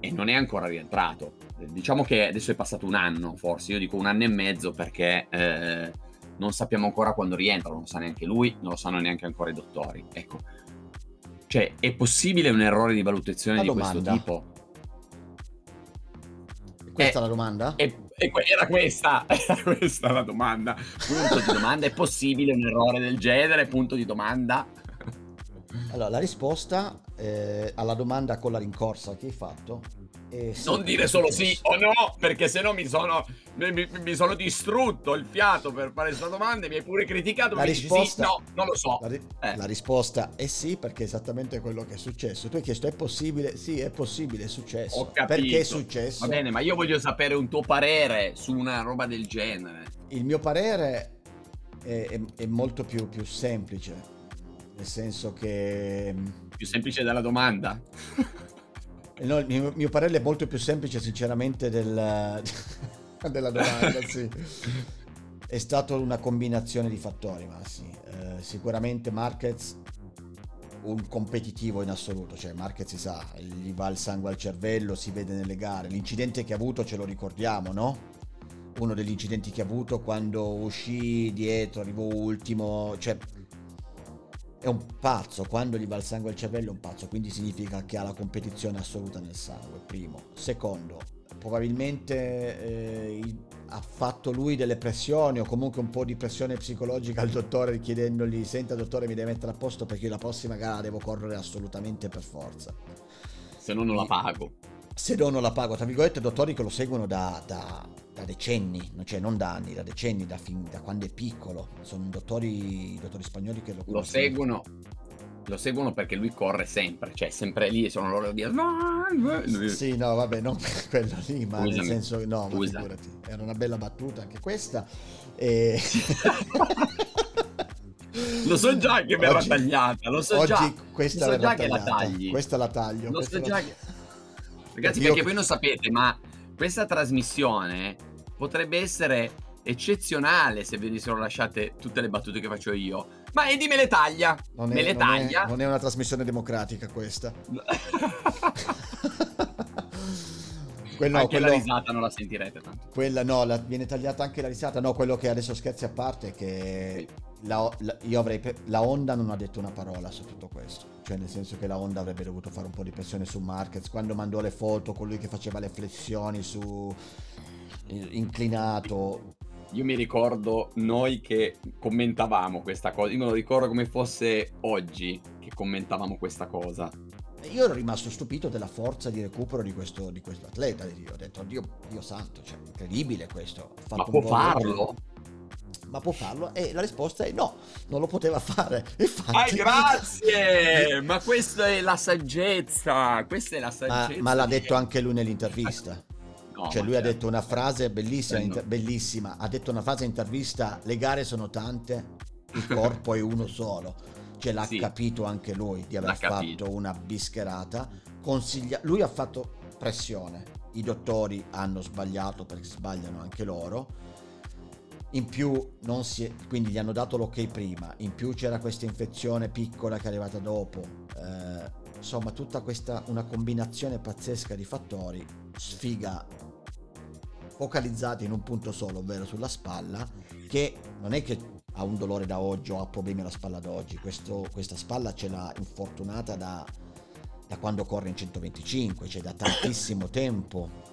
E non è ancora rientrato. Diciamo che adesso è passato un anno, forse. Io dico un anno e mezzo perché eh, non sappiamo ancora quando rientra, non lo sa neanche lui, non lo sanno neanche ancora i dottori. Ecco. Cioè, è possibile un errore di valutazione la di domanda. questo tipo? Questa è la domanda? È, è, era questa, era questa la domanda. Punto di domanda, è possibile un errore del genere? Punto di domanda. Allora, la risposta eh, alla domanda con la rincorsa che hai fatto eh, sì, non dire solo sì o no, perché se no mi sono, mi, mi sono distrutto il fiato per fare questa domanda mi hai pure criticato. La mi risposta, dici sì, no, non lo so. La, ri- eh. la, risposta è sì, perché è esattamente quello che è successo. Tu hai chiesto è possibile? Sì, è possibile, è successo. Perché è successo? Va bene, ma io voglio sapere un tuo parere su una roba del genere. Il mio parere è, è, è molto più, più semplice, nel senso che... Più semplice della domanda? No, il mio, mio, parere è molto più semplice, sinceramente, del, della domanda. sì. È stata una combinazione di fattori, ma sì. Eh, sicuramente Marquez un competitivo in assoluto, cioè Marquez si sa, gli va il sangue al cervello, si vede nelle gare. L'incidente che ha avuto ce lo ricordiamo, no? Uno degli incidenti che ha avuto quando uscì dietro, arrivò ultimo, cioè è un pazzo, quando gli va il sangue al cervello è un pazzo, quindi significa che ha la competizione assoluta nel sangue, primo. Secondo, probabilmente eh, ha fatto lui delle pressioni o comunque un po' di pressione psicologica al dottore chiedendogli senta dottore mi deve mettere a posto perché io la prossima gara devo correre assolutamente per forza. Se no non la pago. Se no non la pago, tra virgolette, dottori che lo seguono da, da da decenni, cioè non da anni, da decenni, da, fin, da quando è piccolo. Sono dottori, dottori spagnoli che lo, lo seguono. Lo seguono perché lui corre sempre, cioè sempre lì e sono loro a dire Sì, no, vabbè, non quello lì, ma Scusami. nel senso no, ma figurati, era una bella battuta anche questa. E... lo so già che verrà oggi, tagliata, lo so oggi già. Questa so già che la tagli. Questa la taglio. Lo so la... già che... Ragazzi, Io... perché voi non sapete, ma questa trasmissione potrebbe essere eccezionale se venissero lasciate tutte le battute che faccio io. Ma Eddie me le taglia. Non è, me le non taglia. È, non è una trasmissione democratica questa. quello, anche quello, la risata non la sentirete tanto. Quella no, la, viene tagliata anche la risata. No, quello che adesso scherzi a parte è che la, la, io avrei, la Honda non ha detto una parola su tutto questo. Cioè, nel senso che la Honda avrebbe dovuto fare un po' di pressione su Marquez. Quando mandò le foto, colui che faceva le flessioni su inclinato. Io mi ricordo noi che commentavamo questa cosa. Io me lo ricordo come fosse oggi che commentavamo questa cosa. Io ero rimasto stupito della forza di recupero di questo, di questo atleta. Io ho detto, Dio, Dio santo, cioè, incredibile questo. Ma può farlo? Di ma può farlo? E la risposta è no, non lo poteva fare. Infatti... Ah, grazie! ma questa è la saggezza, questa è la saggezza. Ma, ma l'ha detto anche lui nell'intervista. No, cioè lui certo. ha detto una frase bellissima, inter- bellissima, ha detto una frase in intervista, le gare sono tante, il corpo è uno solo. Cioè l'ha sì. capito anche lui di aver l'ha fatto capito. una bischerata. Consiglia- lui ha fatto pressione i dottori hanno sbagliato perché sbagliano anche loro. In più, non si è, quindi gli hanno dato l'ok prima, in più c'era questa infezione piccola che è arrivata dopo. Eh, insomma, tutta questa una combinazione pazzesca di fattori sfiga focalizzati in un punto solo, ovvero sulla spalla, che non è che ha un dolore da oggi o ha problemi alla spalla da oggi, Questo, questa spalla ce l'ha infortunata da da quando corre in 125, cioè da tantissimo tempo.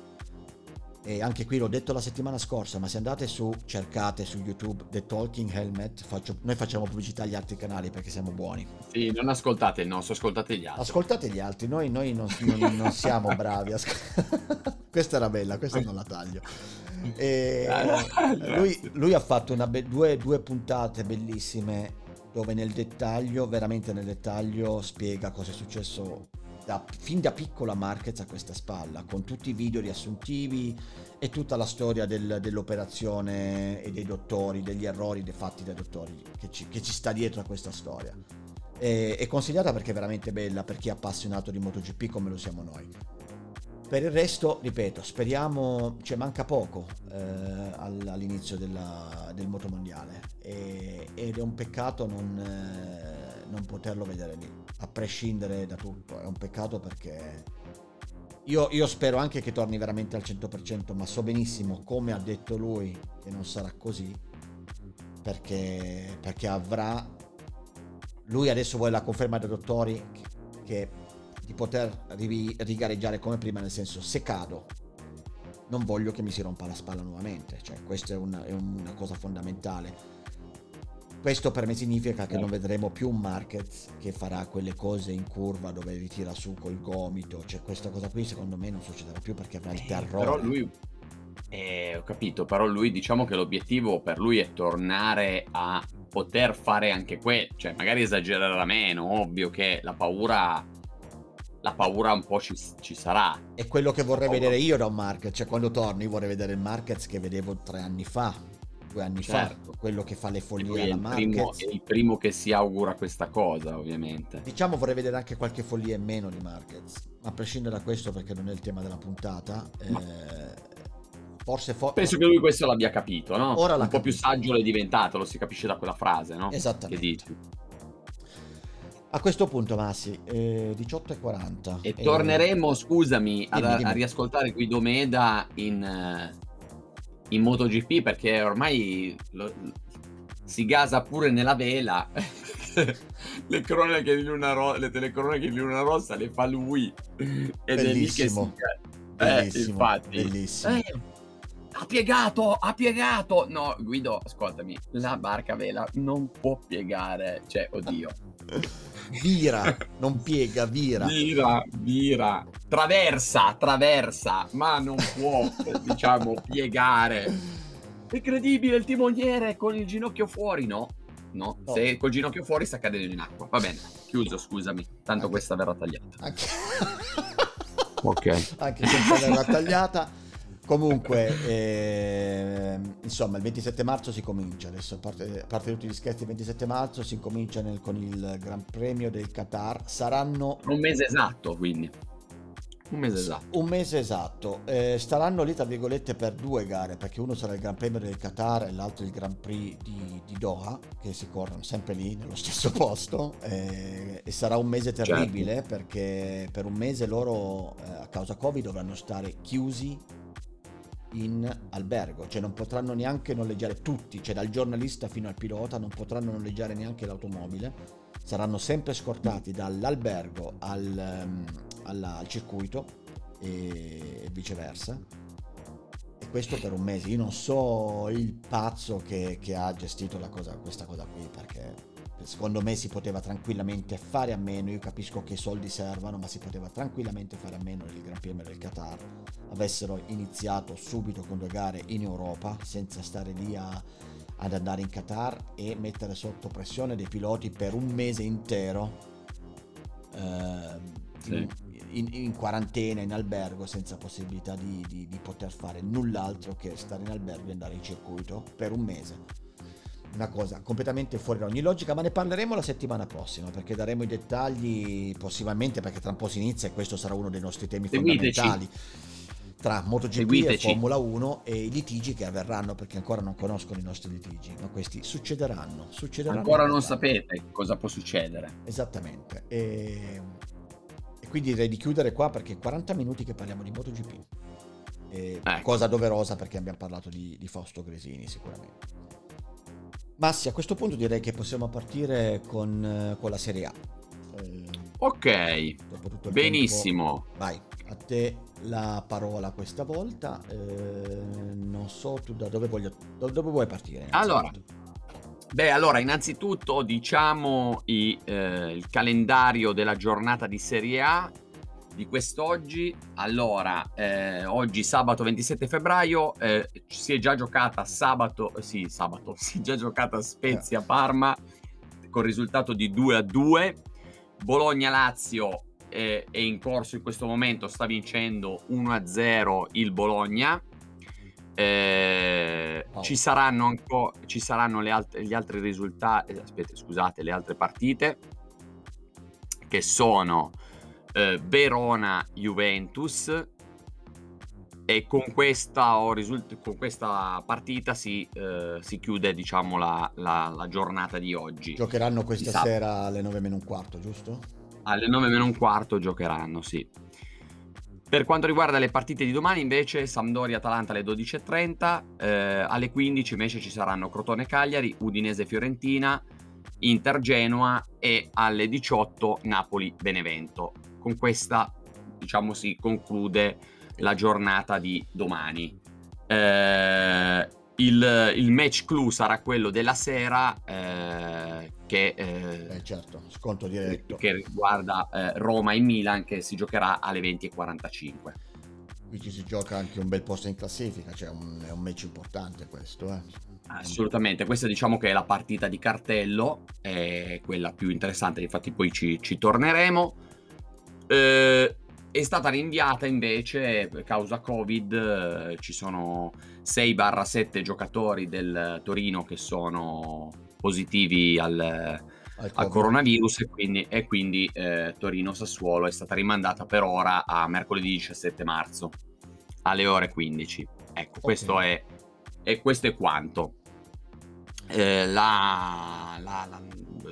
E anche qui l'ho detto la settimana scorsa, ma se andate su, cercate su YouTube The Talking Helmet, faccio, noi facciamo pubblicità agli altri canali perché siamo buoni. Sì, non ascoltate il nostro, ascoltate gli altri. Ascoltate gli altri, noi, noi non, non, non, siamo bravi. questa era bella, questa non la taglio. E lui, lui, ha fatto be- due, due puntate bellissime dove nel dettaglio, veramente nel dettaglio, spiega cosa è successo da, fin da piccola Marquez a questa spalla, con tutti i video riassuntivi e tutta la storia del, dell'operazione e dei dottori, degli errori fatti dai dottori che ci, che ci sta dietro a questa storia. E, è consigliata perché è veramente bella per chi è appassionato di MotoGP come lo siamo noi. Per il resto, ripeto, speriamo, cioè manca poco eh, all'inizio della, del motomondiale e, ed è un peccato non, eh, non poterlo vedere lì a prescindere da tutto. È un peccato perché io, io, spero anche che torni veramente al 100%, ma so benissimo, come ha detto lui, che non sarà così, perché, perché avrà... Lui adesso vuole la conferma dei dottori che, che di poter rigareggiare come prima, nel senso se cado non voglio che mi si rompa la spalla nuovamente, cioè questa è una, è una cosa fondamentale questo per me significa che non vedremo più un Marquez che farà quelle cose in curva dove ritira su col gomito. Cioè, questa cosa qui secondo me non succederà più perché avrà il eh, terrore. Però lui. Eh, ho capito, però lui diciamo che l'obiettivo per lui è tornare a poter fare anche quello, cioè magari esagerare meno, ovvio che la paura la paura un po' ci, ci sarà. È quello che vorrei vedere io da un Marquez, cioè quando torno io vorrei vedere il Marquez che vedevo tre anni fa, due anni certo. fa, quello che fa le follie alla Marquez. È il primo che si augura questa cosa, ovviamente. Diciamo vorrei vedere anche qualche follia in meno di Marquez, a prescindere da questo perché non è il tema della puntata. Ma... Eh, forse for- Penso che lui questo l'abbia capito, no? Ora Un po' capito. più saggio l'è diventato, lo si capisce da quella frase, no? Esattamente. Che dici. A questo punto, Massi, eh, 18.40. E, e torneremo, scusami, dimmi, a, dimmi. a riascoltare Guido Meda in, in MotoGP perché ormai lo, si gasa pure nella vela. le cronache di Luna Rossa, le telecronache di Luna Rossa le fa lui. Ed bellissimo. è lì che si... Eh, infatti. Bellissimo. Eh, ha piegato, ha piegato. No, Guido, ascoltami, la barca vela non può piegare. Cioè, oddio. Vira, non piega, vira. Vira, vira. Traversa, traversa, ma non può, diciamo, piegare. Incredibile il timoniere con il ginocchio fuori, no? No, no. se col ginocchio fuori sta cadendo in acqua. Va bene, chiuso, scusami. Tanto Anche... questa verrà tagliata. Anche... ok. Anche questa verrà tagliata. Comunque, eh, insomma, il 27 marzo si comincia, adesso a parte, a parte, tutti gli scherzi, il 27 marzo si comincia nel, con il Gran Premio del Qatar, saranno... Un mese esatto, quindi. Un mese esatto. Un mese esatto. Eh, staranno lì, tra virgolette, per due gare, perché uno sarà il Gran Premio del Qatar e l'altro il Gran Prix di, di Doha, che si corrono sempre lì, nello stesso posto. Eh, e sarà un mese terribile, certo. perché per un mese loro, eh, a causa Covid, dovranno stare chiusi in albergo, cioè non potranno neanche noleggiare tutti, cioè dal giornalista fino al pilota non potranno noleggiare neanche l'automobile, saranno sempre scortati dall'albergo al, um, alla, al circuito e viceversa. E questo per un mese. Io non so il pazzo che, che ha gestito cosa, questa cosa qui perché secondo me si poteva tranquillamente fare a meno, io capisco che i soldi servano, ma si poteva tranquillamente fare a meno del Gran Premio del Qatar, avessero iniziato subito con due gare in Europa, senza stare lì a, ad andare in Qatar e mettere sotto pressione dei piloti per un mese intero. Eh, sì. in, in, quarantena, in albergo, senza possibilità di, di, di poter fare null'altro che stare in albergo e andare in circuito per un mese una cosa completamente fuori da ogni logica, ma ne parleremo la settimana prossima perché daremo i dettagli possibilmente perché tra un po' si inizia e questo sarà uno dei nostri temi Seguiteci. fondamentali. tra MotoGP Seguiteci. e Formula 1 e i litigi che avverranno perché ancora non conoscono i nostri litigi, ma questi succederanno. succederanno ancora non sapete cosa può succedere. Esattamente. E... e, quindi direi di chiudere qua perché 40 minuti che parliamo di MotoGP. E ecco. Cosa doverosa perché abbiamo parlato di, di Fausto Gresini sicuramente. Massi, a questo punto direi che possiamo partire con, con la Serie A. Eh, ok, benissimo. Tempo, vai, a te la parola questa volta. Eh, non so tu da dove, voglio, da dove vuoi partire. Allora, beh, allora, innanzitutto diciamo i, eh, il calendario della giornata di Serie A di quest'oggi. Allora, eh, oggi sabato 27 febbraio eh, si è già giocata sabato, eh, sì, sabato, si è già giocata Spezia Parma con risultato di 2 a 2. Bologna Lazio è, è in corso in questo momento, sta vincendo 1-0 il Bologna. Eh, oh. Ci saranno ancora ci saranno le alt- gli altri risultati. Eh, aspetta, scusate, le altre partite che sono eh, Verona Juventus. E con questa, risult- con questa partita si, eh, si chiude diciamo, la, la, la, giornata di oggi. Giocheranno questa sera alle 9 meno un quarto, giusto? alle 9 meno un quarto giocheranno, sì. Per quanto riguarda le partite di domani, invece, Sampdoria-Atalanta alle 12.30, eh, alle 15 invece ci saranno Crotone-Cagliari, Udinese-Fiorentina, Inter-Genoa e alle 18 Napoli-Benevento. Con questa, diciamo, si conclude la giornata di domani. Eh, il, il, match clou sarà quello della sera eh, che, eh, eh, certo, sconto diretto. che riguarda eh, Roma e Milan che si giocherà alle 20.45 qui ci si gioca anche un bel posto in classifica cioè un, è un match importante questo eh. assolutamente questa diciamo che è la partita di cartello è quella più interessante infatti poi ci, ci torneremo eh, è stata rinviata invece, causa Covid, eh, ci sono 6-7 giocatori del Torino che sono positivi al, al, al coronavirus e quindi, e quindi eh, Torino-Sassuolo è stata rimandata per ora a mercoledì 17 marzo alle ore 15. Ecco, okay. questo, è, e questo è quanto. Eh, la, la, la,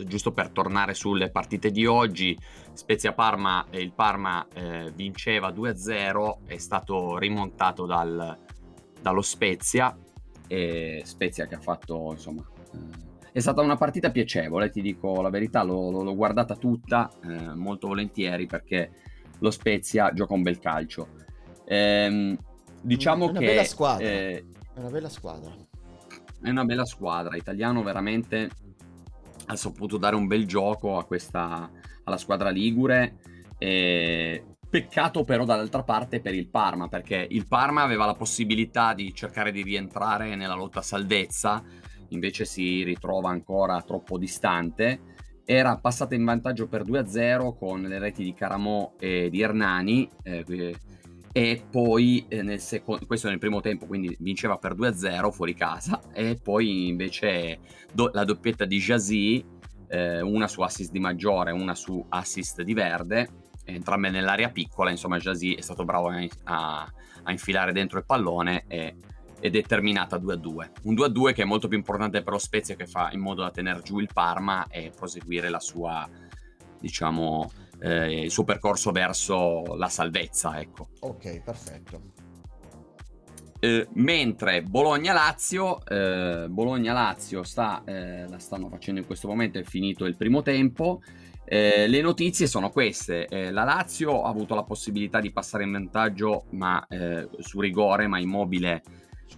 giusto per tornare sulle partite di oggi, Spezia Parma, il Parma eh, vinceva 2-0, è stato rimontato dal, dallo Spezia, e Spezia che ha fatto insomma. Eh, è stata una partita piacevole, ti dico la verità, l'ho, l'ho guardata tutta eh, molto volentieri perché lo Spezia gioca un bel calcio. Ehm, diciamo è una che bella squadra. Eh, è una bella squadra. È una bella squadra, italiano veramente ha saputo dare un bel gioco questa, alla squadra Ligure. E peccato però dall'altra parte per il Parma, perché il Parma aveva la possibilità di cercare di rientrare nella lotta salvezza, invece si ritrova ancora troppo distante. Era passata in vantaggio per 2-0 con le reti di Caramò e di Hernani. Eh, e poi eh, nel secondo, questo nel primo tempo, quindi vinceva per 2-0 fuori casa e poi invece do, la doppietta di Jazzy, eh, una su assist di Maggiore, una su assist di Verde, entrambe nell'area piccola, insomma Jazzy è stato bravo a, a, a infilare dentro il pallone e, è terminata 2-2. Un 2-2 che è molto più importante per lo Spezia che fa in modo da tenere giù il Parma e proseguire la sua, diciamo, eh, il suo percorso verso la salvezza. Ecco. Ok, perfetto. Eh, mentre Bologna-Lazio, eh, Bologna-Lazio sta, eh, la stanno facendo in questo momento, è finito il primo tempo. Eh, le notizie sono queste: eh, la Lazio ha avuto la possibilità di passare in vantaggio ma, su rigore, ma immobile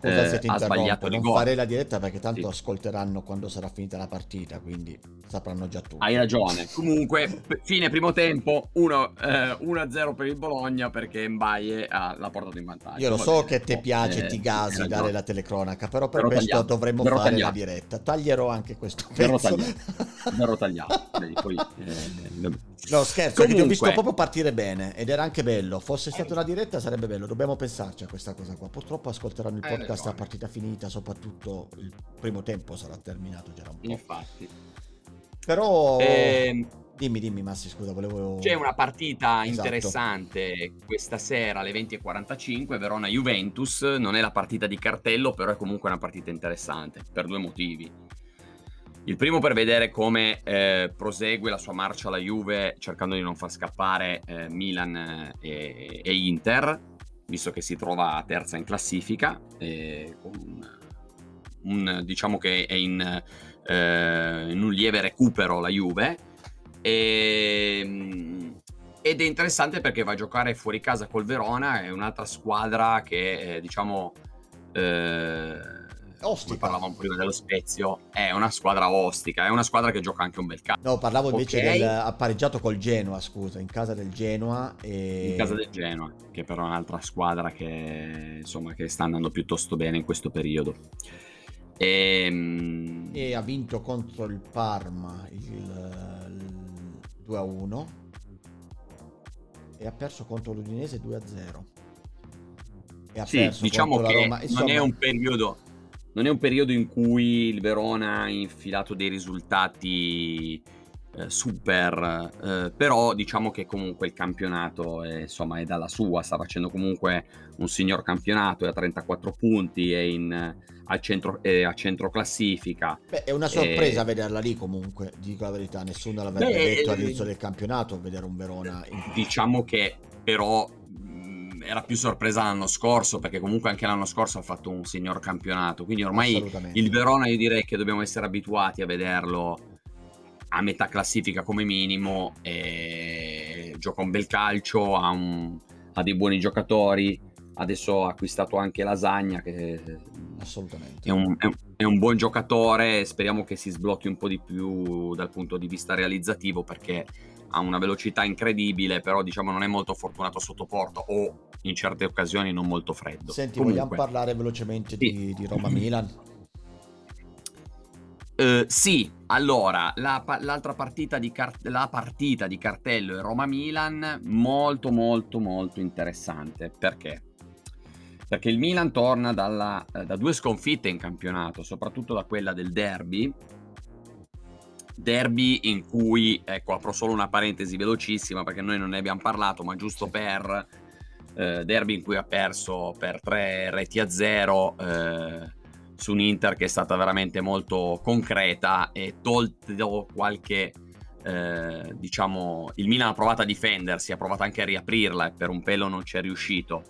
Scusa eh, se ti interrompo, non gol. fare la diretta perché tanto sì. ascolteranno quando sarà finita la partita, quindi sapranno già tutto. Hai ragione. Comunque, fine primo tempo, 1-0 eh, per il Bologna perché Mbaye ha, l'ha portato in vantaggio. Io lo so che ti piace, eh, ti gasi dare la telecronaca, però per però questo tagliato. dovremmo però fare tagliato. la diretta. Taglierò anche questo pezzo. Verrò tagliato. Vedi, poi, eh, no, scherzo, Comunque... ti ho visto proprio partire bene ed era anche bello. Fosse stata una diretta sarebbe bello, dobbiamo pensarci a questa cosa qua. Purtroppo ascolteranno il podcast podcast a partita finita, soprattutto il primo tempo sarà terminato già un po'. Infatti. Però... Eh, Dimmi, dimmi Massi, scusa, volevo... C'è una partita esatto. interessante questa sera alle 20.45, Verona-Juventus, non è la partita di cartello, però è comunque una partita interessante, per due motivi. Il primo per vedere come eh, prosegue la sua marcia alla Juve, cercando di non far scappare eh, Milan eh, e, e, Inter, visto che si trova terza in classifica, un, un, diciamo che è in, eh, in un lieve recupero la Juve. E, ehm, ed è interessante perché va a giocare fuori casa col Verona, è un'altra squadra che eh, diciamo... Ostica. parlavamo prima dello Spezio, è una squadra ostica, è una squadra che gioca anche un bel calcio. No, parlavo invece okay. del appareggiato col Genoa, scusa, in casa del Genoa. E... In casa del Genoa, che però è un'altra squadra che, insomma, che sta andando piuttosto bene in questo periodo. E, ehm, e ha vinto contro il Parma il 2 a 1 e ha perso contro l'Udinese 2 a 0. E ha sì, diciamo che Roma. Insomma... non è un periodo non è un periodo in cui il Verona ha infilato dei risultati eh, super, eh, però diciamo che comunque il campionato è, insomma, è dalla sua, sta facendo comunque un signor campionato, è a 34 punti, è in, al centro, è a centro classifica. Beh, è una sorpresa e... vederla lì comunque, dico la verità, nessuno l'avrebbe Beh, detto eh, all'inizio del campionato, vedere un Verona. In... Diciamo che però era più sorpresa l'anno scorso perché comunque anche l'anno scorso ha fatto un signor campionato quindi ormai il Verona io direi che dobbiamo essere abituati a vederlo a metà classifica come minimo e gioca un bel calcio ha, un, ha dei buoni giocatori adesso ha acquistato anche Lasagna che assolutamente. è un, è, un, è un, buon giocatore speriamo che si sblocchi un po' di più dal punto di vista realizzativo perché ha una velocità incredibile però diciamo non è molto fortunato sotto porto o in certe occasioni non molto freddo senti Comunque, vogliamo parlare velocemente sì. di, di Roma-Milan Uh, sì, allora la, l'altra partita di, car- la partita di cartello è Roma-Milan, molto molto molto interessante. Perché? perché il Milan torna dalla, eh, da due sconfitte in campionato, soprattutto da quella del derby. Derby in cui, ecco, apro solo una parentesi velocissima perché noi non ne abbiamo parlato, ma giusto per eh, derby in cui ha perso per tre reti a zero eh, su un Inter che è stata veramente molto concreta e tolto qualche eh, diciamo il Milan ha provato a difendersi, ha provato anche a riaprirla e per un pelo non ci è riuscito.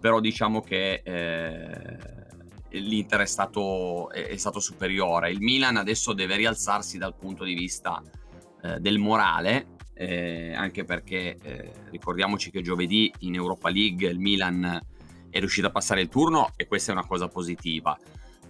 Però diciamo che eh, l'Inter è stato, è, è stato, superiore. Il Milan adesso deve rialzarsi dal punto di vista eh, del morale, eh, anche perché eh, ricordiamoci che giovedì in Europa League il Milan è riuscito a passare il turno e questa è una cosa positiva.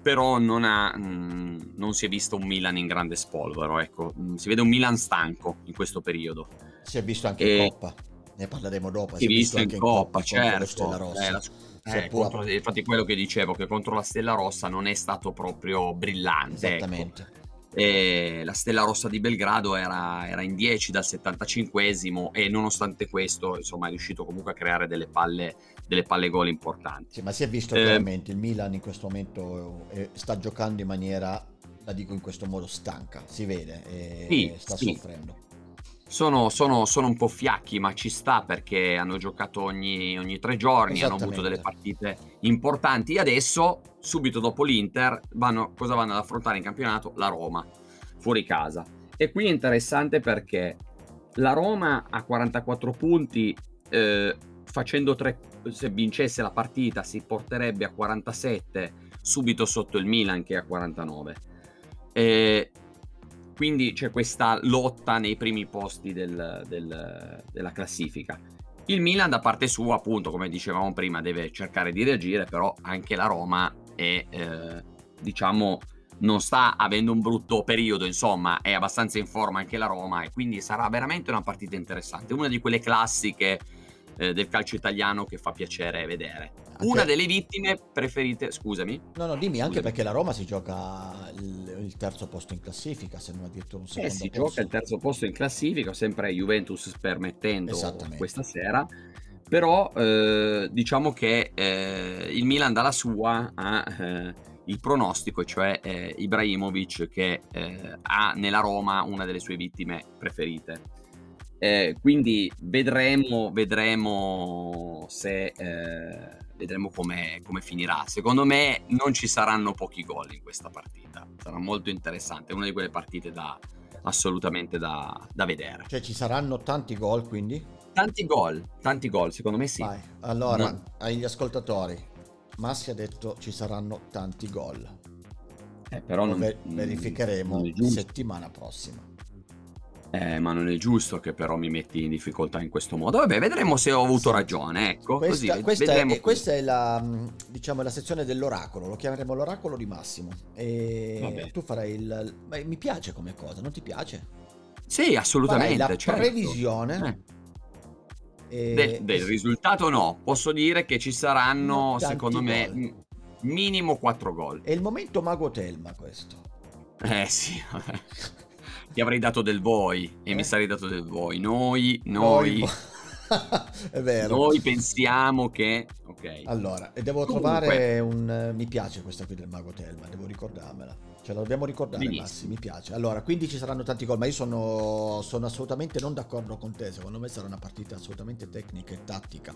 Però non, ha, mh, mm, non si è visto un Milan in grande spolvero, ecco. Mm, si vede un Milan stanco in questo periodo. Si è visto anche e... in Coppa ne parleremo dopo. Si è visto, visto in Coppa, Coppa certo. Stella Rossa. Eh, la, eh, contro, infatti quello che dicevo, che contro la Stella Rossa non è stato proprio brillante. Ecco. Esattamente. Ecco. E la Stella Rossa di Belgrado era, era in 10 dal 75esimo e nonostante questo insomma è riuscito comunque a creare delle palle, delle palle gol importanti. Sì, ma si è visto eh, chiaramente il Milan in questo momento eh, sta giocando in maniera, la dico in questo modo, stanca, si vede e sì, sta sì. soffrendo. Sono, sono, sono, un po' fiacchi, ma ci sta perché hanno giocato ogni, ogni tre giorni, hanno avuto delle partite importanti. E adesso, subito dopo l'Inter, vanno, cosa vanno ad affrontare in campionato? La Roma, fuori casa. E qui è interessante perché la Roma ha 44 punti, eh, facendo tre, se vincesse la partita si porterebbe a 47, subito sotto il Milan che è a 49. Eh, quindi c'è questa lotta nei primi posti del, del, della classifica. Il Milan da parte sua, appunto, come dicevamo prima, deve cercare di reagire, però anche la Roma è, eh, diciamo, non sta avendo un brutto periodo, insomma, è abbastanza in forma anche la Roma e quindi sarà veramente una partita interessante, una di quelle classiche eh, del calcio italiano che fa piacere vedere. Anche... Una delle vittime preferite, scusami. No, no, dimmi anche perché la Roma si gioca il, il, terzo posto in classifica, se non addirittura un eh, secondo eh, si posto. gioca il terzo posto in classifica, sempre Juventus permettendo questa sera. Però eh, diciamo che eh, il Milan dalla sua ha eh, il pronostico, cioè eh, Ibrahimovic che eh, ha nella Roma una delle sue vittime preferite. Eh, quindi vedremo, vedremo se eh, vedremo come, come, finirà. Secondo me non ci saranno pochi gol in questa partita. Sarà molto interessante. È una di quelle partite da, assolutamente da, da vedere. Cioè ci saranno tanti gol quindi? Tanti gol, tanti gol, secondo me sì. Vai. Allora, no. agli ascoltatori, Massi ha detto ci saranno tanti gol. Eh, però non, ver- verificheremo non settimana prossima. Eh, ma non è giusto che però mi metti in difficoltà in questo modo. Vabbè, vedremo se ho avuto ragione. Ecco, questa, così, questa, è, questa è, la, diciamo, la sezione dell'oracolo. Lo chiameremo l'oracolo di Massimo. E Vabbè. tu farai il. Beh, mi piace come cosa, non ti piace? Sì, assolutamente. Farai la certo. previsione. Eh. E... Del, del, risultato no, posso dire che ci saranno, secondo me, gol. minimo 4 gol. È il momento Mago Telma questo. Eh sì, vabbè ti avrei dato del voi e eh? mi sarei dato del voi. Noi, noi, noi. è vero. Noi pensiamo che. Ok. Allora, e devo Comunque. trovare un. Mi piace questa qui del Mago Telma, devo ricordarmela. Ce la dobbiamo ricordare, Benissimo. Massi, mi piace. Allora, quindi ci saranno tanti gol, ma io sono, sono assolutamente non d'accordo con te. Secondo me sarà una partita assolutamente tecnica e tattica.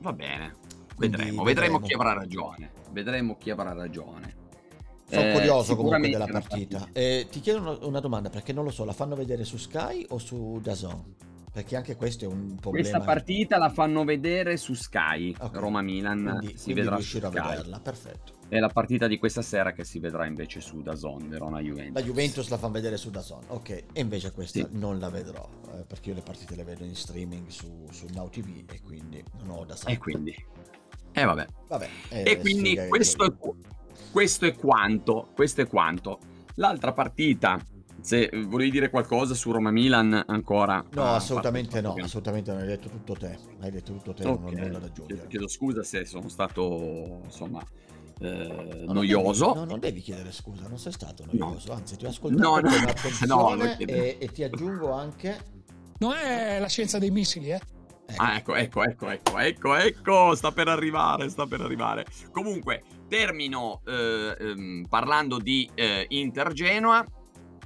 Va bene. Vedremo, vedremo, vedremo chi avrà ragione. Vedremo chi avrà ragione. Sono eh, curioso comunque della partita. Eh, ti chiedo una, una, domanda perché non lo so, la fanno vedere su Sky o su Dazon? Perché anche questo è un problema. Questa partita la fanno vedere su Sky, okay. Roma-Milan quindi, si quindi vedrà su Sky. a vederla, perfetto. È la partita di questa sera che si vedrà invece su Dazon, Verona-Juventus. La Juventus la fanno vedere su Dazon, ok. E invece questa sì. non la vedrò, eh, perché io le partite le vedo in streaming su, su Now TV e quindi non ho da sapere. E quindi... Eh vabbè. vabbè e quindi questo è questo è quanto. Questo è quanto. L'altra partita, se volevi dire qualcosa su Roma Milan ancora. No, ah, assolutamente no, assolutamente non hai detto tutto te. Hai detto tutto te, okay. non ho nulla da aggiungere. Chiedo scusa se sono stato, insomma, eh, no, noioso. Devi, no, non devi chiedere scusa, non sei stato noioso, no. anzi ti ho ascoltato no, con attenzione e, e ti aggiungo anche... Non è la scienza dei missili, eh? Ecco. Ah, ecco, ecco, ecco, ecco, ecco, ecco, sta per arrivare, sta per arrivare. Comunque, termino eh, ehm, parlando di eh, Inter-Genoa,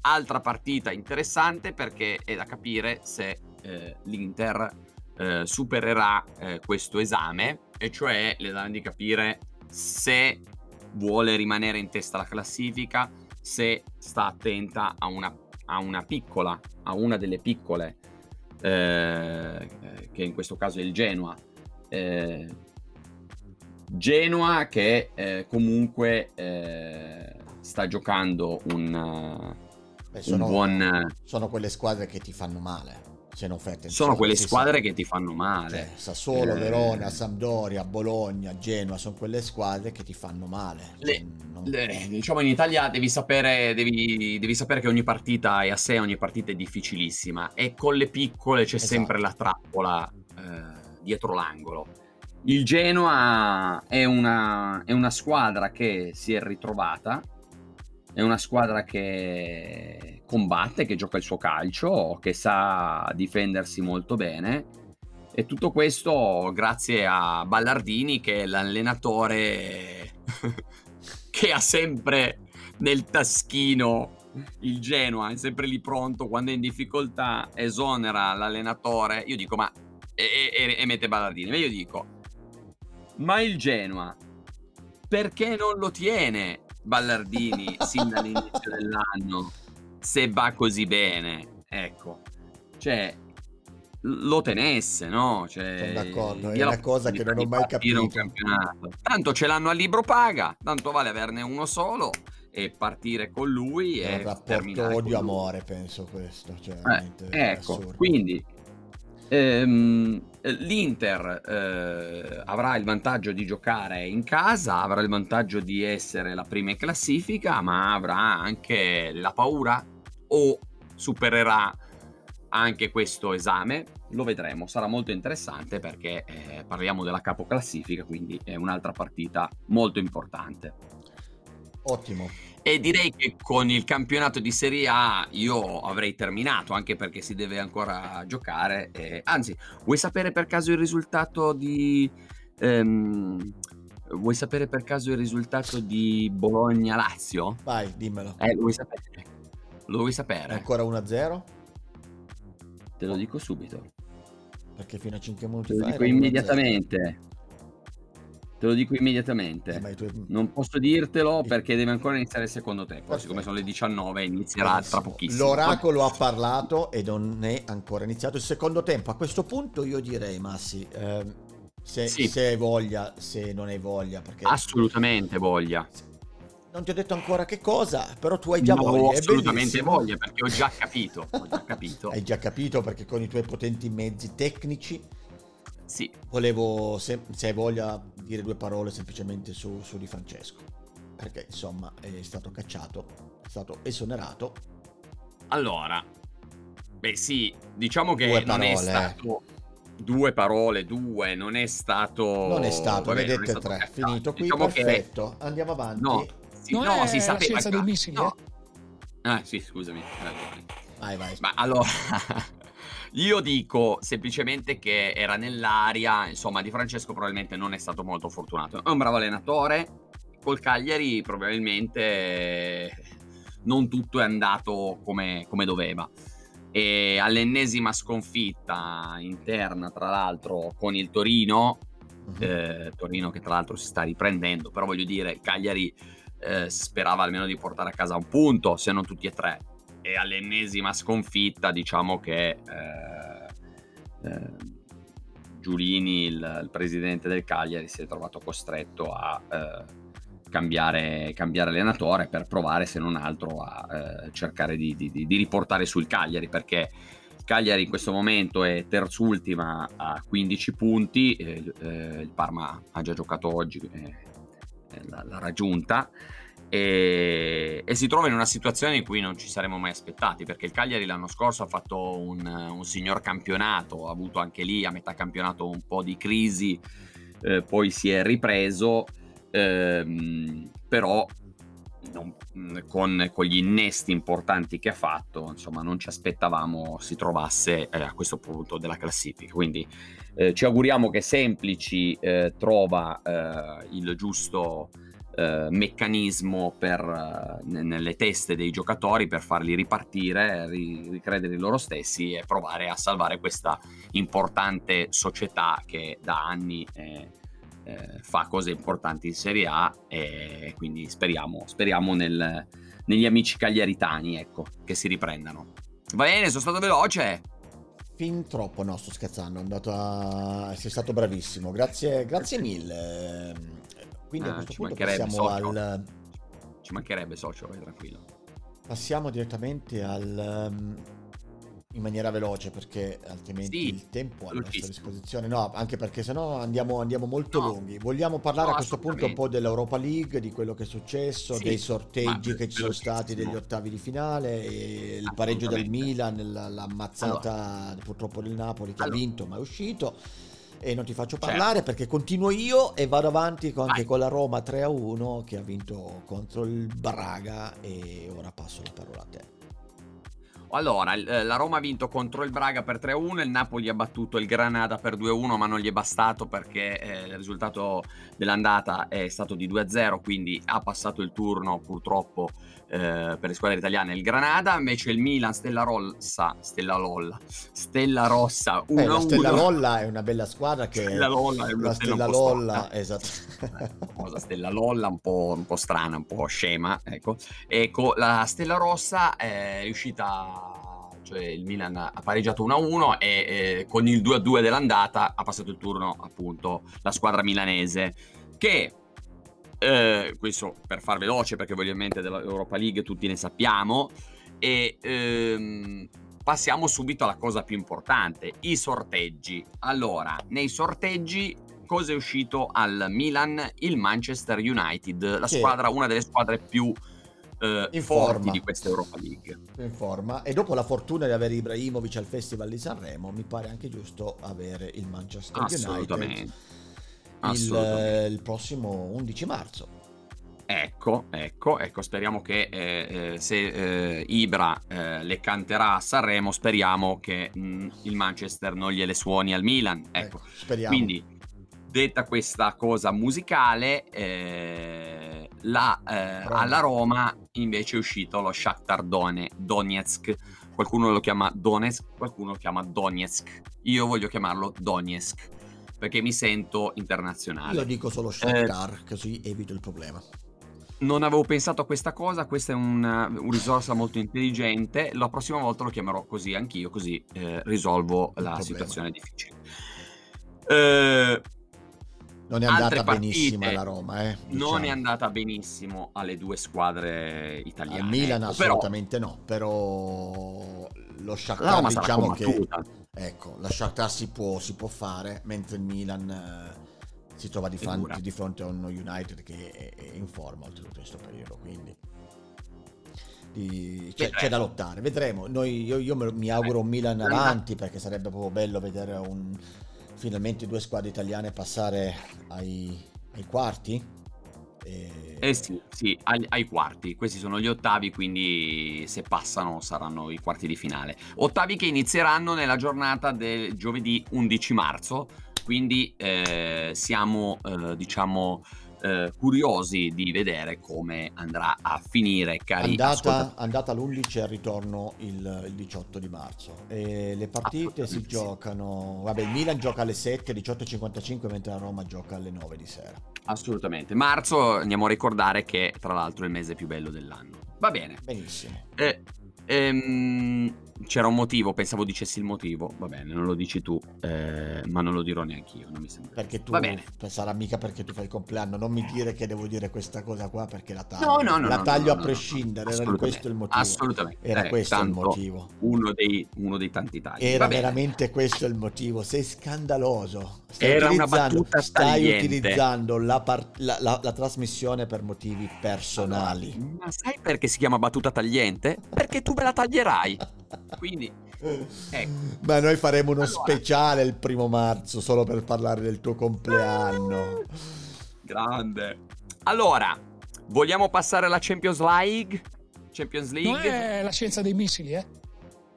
altra partita interessante perché è da capire se eh, l'Inter eh, supererà eh, questo esame, e cioè l'esame di capire se vuole rimanere in testa alla classifica, se sta attenta a una, a una piccola, a una delle piccole eh, che in questo caso è il Genoa. Eh, Genoa che eh, comunque eh, sta giocando un, Beh, sono, un buon... Sono quelle squadre che ti fanno male. Se non fai Sono quelle squadre sa. che ti fanno male. Cioè, Sassuolo, eh... Verona, Sampdoria, Bologna, Genoa, sono quelle squadre che ti fanno male. Le, non... le, diciamo in Italia devi sapere, devi, devi sapere, che ogni partita è a sé, ogni partita è difficilissima e con le piccole c'è esatto. sempre la trappola eh, dietro l'angolo. Il Genoa è una, è una squadra che si è ritrovata, è una squadra che combatte, che gioca il suo calcio, che sa difendersi molto bene. E tutto questo grazie a Ballardini, che è l'allenatore che ha sempre nel taschino il Genoa, è sempre lì pronto quando è in difficoltà, esonera l'allenatore. Io dico, ma e, e, e mette Ballardini. Ma io dico, ma il Genoa perché non lo tiene Ballardini sin dall'inizio dell'anno se va così bene? Ecco, cioè lo tenesse, no? Cioè, Sono d'accordo, è una cosa che non ho mai capito. Tanto ce l'hanno a libro paga, tanto vale averne uno solo e partire con lui è un rapporto odio-amore, penso questo. Cioè, eh, ecco, assurdo. quindi Ehm, L'Inter eh, avrà il vantaggio di giocare in casa, avrà il vantaggio di essere la prima in classifica, ma avrà anche la paura o supererà anche questo esame. Lo vedremo, sarà molto interessante perché eh, parliamo della capoclassifica, quindi è un'altra partita molto importante. Ottimo e direi che con il campionato di Serie A io avrei terminato anche perché si deve ancora giocare e, anzi vuoi sapere per caso il risultato di ehm, Vuoi sapere per caso il risultato di Bologna-Lazio? Vai, dimmelo. Eh, lo vuoi sapere? Lo vuoi sapere? Ancora 1-0? Te lo dico subito. Perché fino a 5 minuti Te lo dico era 1-0. immediatamente. Te lo dico immediatamente. Eh, tuoi- Non posso dirtelo perché deve ancora iniziare il secondo tempo. Perfetto. Siccome sono le 19 inizierà tra Benissimo. pochissimo. L'oracolo ha parlato e non è ancora iniziato il secondo tempo. A questo punto io direi, Massi, ehm, se, Sì. se hai voglia, se non hai voglia, perché Assolutamente voglia. non ti ho detto ancora che cosa, però tu hai già No, voglia. assolutamente voglia perché ho già capito. Ho già capito. Hai già capito perché con i tuoi potenti mezzi tecnici Sì, volevo, se, se hai voglia, dire due parole semplicemente su, su Di Francesco. Perché insomma è stato cacciato, è stato esonerato. Allora, beh sì, diciamo che Due non è parole, eh. stato due parole, due, non è stato Non è stato, vabbè, dette stato tre. cacciato. Finito qui, Diciamo che- perfetto. Andiamo avanti. no, sì, Non no, è si la sapeva scienza dei già. missili, No. eh? Ah, sì, scusami. ragione. Vai, vai. Ma allora, io dico semplicemente che era nell'aria, insomma, Di Francesco probabilmente non è stato molto fortunato. È un bravo allenatore, col Cagliari probabilmente non tutto è andato come, come doveva. E all'ennesima sconfitta interna, tra l'altro, con il Torino, Mhm. eh, Torino che tra l'altro si sta riprendendo, però voglio dire, il Cagliari eh, sperava almeno di portare a casa un punto, se non tutti e tre. E all'ennesima sconfitta, diciamo che eh, eh, Giulini, il, il presidente del Cagliari, si è trovato costretto a eh, cambiare, cambiare allenatore per provare, se non altro, a eh, cercare di, di- di- riportare sul Cagliari, perché Cagliari in questo momento è terzultima a 15 punti, eh, il- eh, il Parma ha già giocato oggi, l'ha raggiunta. E, e si trova in una situazione in cui non ci saremmo mai aspettati perché il Cagliari l'anno scorso ha fatto un, un signor campionato, ha avuto anche lì a metà campionato un po' di crisi, eh, poi si è ripreso, ehm, però non- con, con gli innesti importanti che ha fatto, insomma, non ci aspettavamo si trovasse eh, a questo punto della classifica. Quindi eh, ci auguriamo che Semplici eh, trova eh, il giusto eh, meccanismo per, eh, ne- nelle teste dei giocatori per farli ripartire, ri- ricredere loro stessi e provare a salvare questa importante società che da anni eh, eh, fa cose importanti in Serie A e quindi speriamo, speriamo nel- negli amici cagliaritani ecco, che si riprendano. Va bene, sono stato veloce. Fin troppo, no, sto scherzando, è andato a... sei stato bravissimo, grazie, grazie mille. Quindi a Ah, questo ci punto mancherebbe, passiamo socio. al... Ci mancherebbe socio, vai tranquillo. Passiamo direttamente al... um, in maniera veloce perché altrimenti Sì, il tempo a nostra disposizione no anche perché sennò andiamo, andiamo molto No. lunghi vogliamo parlare No, a questo punto un po' dell'Europa League di quello che è successo Sì, dei sorteggi che ci sono stati degli ottavi di finale il pareggio del. Milan la- l'ammazzata purtroppo del Napoli che Allora. ha vinto ma è uscito e non ti faccio Certo. parlare perché continuo io e vado avanti con- anche con la Roma 3 a 1 che ha vinto contro il Braga e ora passo la parola a te Allora, eh, la Roma ha vinto contro il Braga per 3-1, il Napoli ha battuto il Granada per 2-1, ma non gli è bastato perché eh, il risultato dell'andata è stato di 2-0, quindi ha passato il turno purtroppo eh, per le squadre italiane il Granada, invece il Milan Stella Rossa, Stella Lolla, Stella Rossa 1-1. Eh, la Stella Lolla è una bella squadra che Stella Lolla è una la stella Stella un Lolla, esatto. La famosa stella Lolla, un po', un po' strana, un po' scema, ecco. Ecco, la Stella Rossa è riuscita, cioè il Milan ha pareggiato 1-1 e eh, con il 2-2 dell'andata ha passato il turno appunto la squadra milanese che... eh, questo per far veloce perché ovviamente dell'Europa League tutti ne sappiamo e ehm, passiamo subito alla cosa più importante, i sorteggi. Allora, nei sorteggi cosa è uscito al Milan? Il Manchester United, la squadra, una delle squadre più eh, In forti forma. di questa Europa League. in forma e dopo la fortuna di avere Ibrahimovic al Festival di Sanremo mi pare anche giusto avere il Manchester United Assolutamente. Il, Assolutamente. il prossimo 11 marzo Ecco, ecco, ecco, speriamo che eh, eh, se eh, Ibra eh, le canterà a Sanremo, speriamo che mh, il Manchester non gliele suoni al Milan. Ecco, ecco speriamo Quindi detta questa cosa musicale, eh, la, eh, alla Roma invece è uscito lo Shakhtar Done, Donetsk. Qualcuno lo chiama Donetsk, qualcuno lo chiama Donetsk. Io voglio chiamarlo Donetsk perché mi sento internazionale. Io dico solo Shakhtar, eh, così evito il problema. Non avevo pensato a questa cosa, questa è una un risorsa molto intelligente. La prossima volta lo chiamerò così anch'io, così eh, risolvo il la problema. situazione difficile. Eh, non è andata benissimo alla Roma, eh, diciamo. Non è andata benissimo alle due squadre italiane. Al Milan assolutamente però... no, però lo Shakhtar diciamo che ecco, la Shakhtar si può, si può fare, mentre il Milan eh, si trova di fronte, di fronte, a uno United che è, è in forma oltretutto in questo periodo, quindi di, c'è, c'è, da lottare, vedremo. Noi, io, io mi auguro un Milan avanti perché sarebbe proprio bello vedere un, finalmente due squadre italiane passare ai, ai quarti. E... Eh sì, sì ai, ai, quarti. Questi sono gli ottavi, quindi se passano saranno i quarti di finale. Ottavi che inizieranno nella giornata del giovedì 11 marzo quindi eh, siamo eh, diciamo eh, curiosi di vedere come andrà a finire cari andata, andata l'11 e ritorno il, il, 18 di marzo. E le partite si giocano vabbè il Milan gioca alle 7 18.55 mentre la Roma gioca alle 9 di sera. Assolutamente. Marzo andiamo a ricordare che tra l'altro è il mese più bello dell'anno. Va bene. Benissimo. Eh, ehm, c'era un motivo, pensavo dicessi il motivo. Va bene, non lo dici tu, eh, ma non lo dirò neanche io. Non mi sembra. Perché tu Va bene. sarà mica perché tu fai il compleanno. Non mi dire che devo dire questa cosa qua perché la taglio. No, no, no, la no, taglio no, a prescindere. Era questo il motivo. Assolutamente. Era eh, questo il motivo. Uno dei, uno dei tanti tagli. Era veramente questo il motivo. Sei scandaloso. Stai Era una battuta Stai tagliente. utilizzando la, par- la, la, la, trasmissione per motivi personali. Allora, ma sai perché si chiama battuta tagliente? Perché tu me la taglierai. Quindi Ecco. Ma noi faremo uno allora. speciale il primo marzo solo per parlare del tuo compleanno. Grande. Allora, vogliamo passare alla Champions League? Champions League? Non è la scienza dei missili, eh?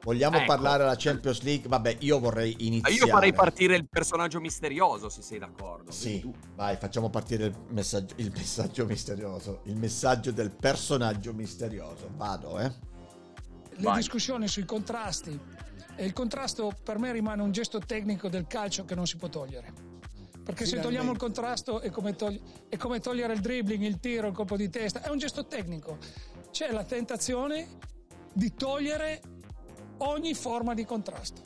Vogliamo ecco. parlare della Champions League? Vabbè, io vorrei iniziare. Io farei partire il personaggio misterioso, se sei d'accordo. Sì, vai, facciamo partire il messaggio, il messaggio misterioso. Il messaggio del personaggio misterioso. Vado, eh le Vai. discussioni sui contrasti e il contrasto per me rimane un gesto tecnico del calcio che non si può togliere. Perché se togliamo il contrasto è come, togli- è come, togliere il dribbling, il tiro, il colpo di testa, è un gesto tecnico. C'è la tentazione di togliere ogni forma di contrasto.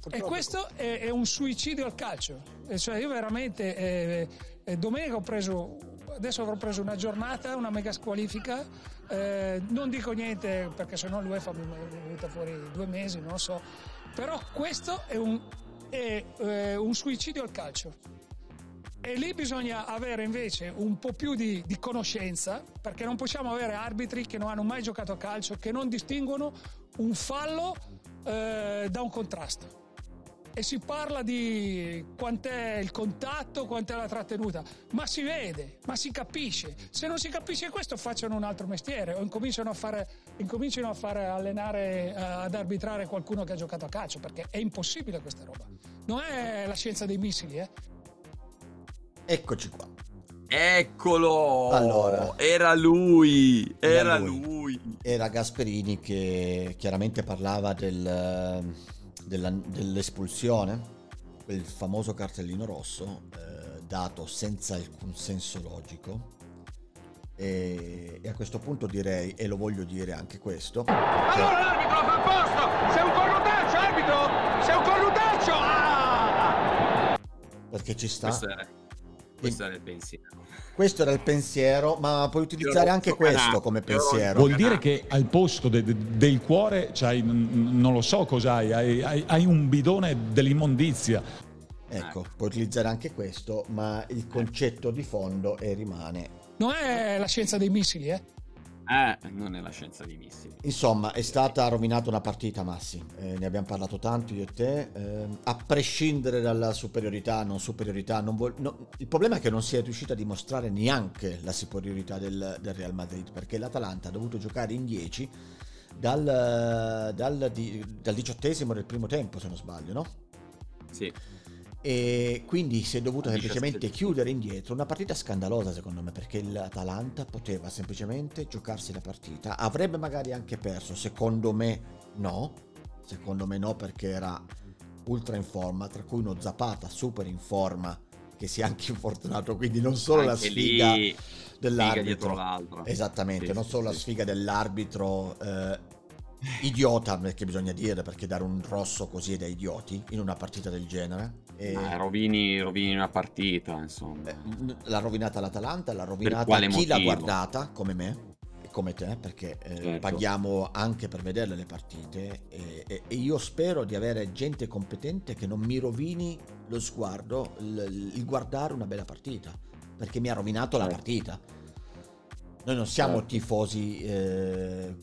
Purtroppo. E questo è, è, un suicidio al calcio. E cioè io veramente eh, eh, domenica ho preso, adesso avrò preso una giornata, una mega squalifica eh, non dico niente perché sennò l'UEFA mi è venuta fuori due mesi, non lo so. Però questo è un, è, eh, un suicidio al calcio. E lì bisogna avere invece un po' più di, di, conoscenza, perché non possiamo avere arbitri che non hanno mai giocato a calcio, che non distinguono un fallo eh, da un contrasto e si parla di quant'è il contatto, quant'è la trattenuta, ma si vede, ma si capisce. Se non si capisce questo facciano un altro mestiere o incominciano a fare, incominciano a fare allenare, uh, ad arbitrare qualcuno che ha giocato a calcio, perché è impossibile questa roba. Non è la scienza dei missili, eh. Eccoci qua. Eccolo! Allora, era lui, era, era lui. lui. Era Gasperini che chiaramente parlava del della, dell'espulsione, quel famoso cartellino rosso eh, dato senza alcun senso logico. E, e, a questo punto direi, e lo voglio dire anche questo. Allora che... l'arbitro fa apposta! Sei un cornutaccio, arbitro! Sei un cornutaccio! Ah! Perché ci sta. Questo è, questo è il pensiero. Questo era il pensiero, ma puoi utilizzare anche questo come pensiero. Vuol dire che al posto de, de, del cuore c'hai, non lo so cos'hai, hai, hai, hai un bidone dell'immondizia. Ecco, puoi utilizzare anche questo, ma il concetto di fondo è rimane. Non è la scienza dei missili, eh? Eh, non è la scienza dei missili. Insomma, è stata rovinata una partita, Massi. Eh, ne abbiamo parlato tanto io e te. Eh, a prescindere dalla superiorità, non superiorità, non vo- no, il problema è che non si è riuscita a dimostrare neanche la superiorità del, del Real Madrid, perché l'Atalanta ha dovuto giocare in 10 dal, dal, di, dal diciottesimo del primo tempo, se non sbaglio, no? Sì. E quindi si è dovuto semplicemente chiudere indietro. Una partita scandalosa secondo me perché l'Atalanta poteva semplicemente giocarsi la partita. Avrebbe magari anche perso secondo me no. Secondo me no perché era ultra in forma tra cui uno Zapata super in forma che si è anche infortunato. Quindi non solo anche la sfiga dell'arbitro. esattamente sì, non solo sì, la sfiga dell'arbitro eh, idiota perché bisogna dire perché dare un rosso così è da idioti in una partita del genere e... Ah, rovini, rovini una partita insomma eh, l'ha rovinata l'Atalanta l'ha rovinata chi motivo? l'ha guardata come me e come te perché eh, certo. paghiamo anche per vederle le partite e, e, e, io spero di avere gente competente che non mi rovini lo sguardo il, il guardare una bella partita perché mi ha rovinato certo. la partita noi non siamo certo. tifosi eh,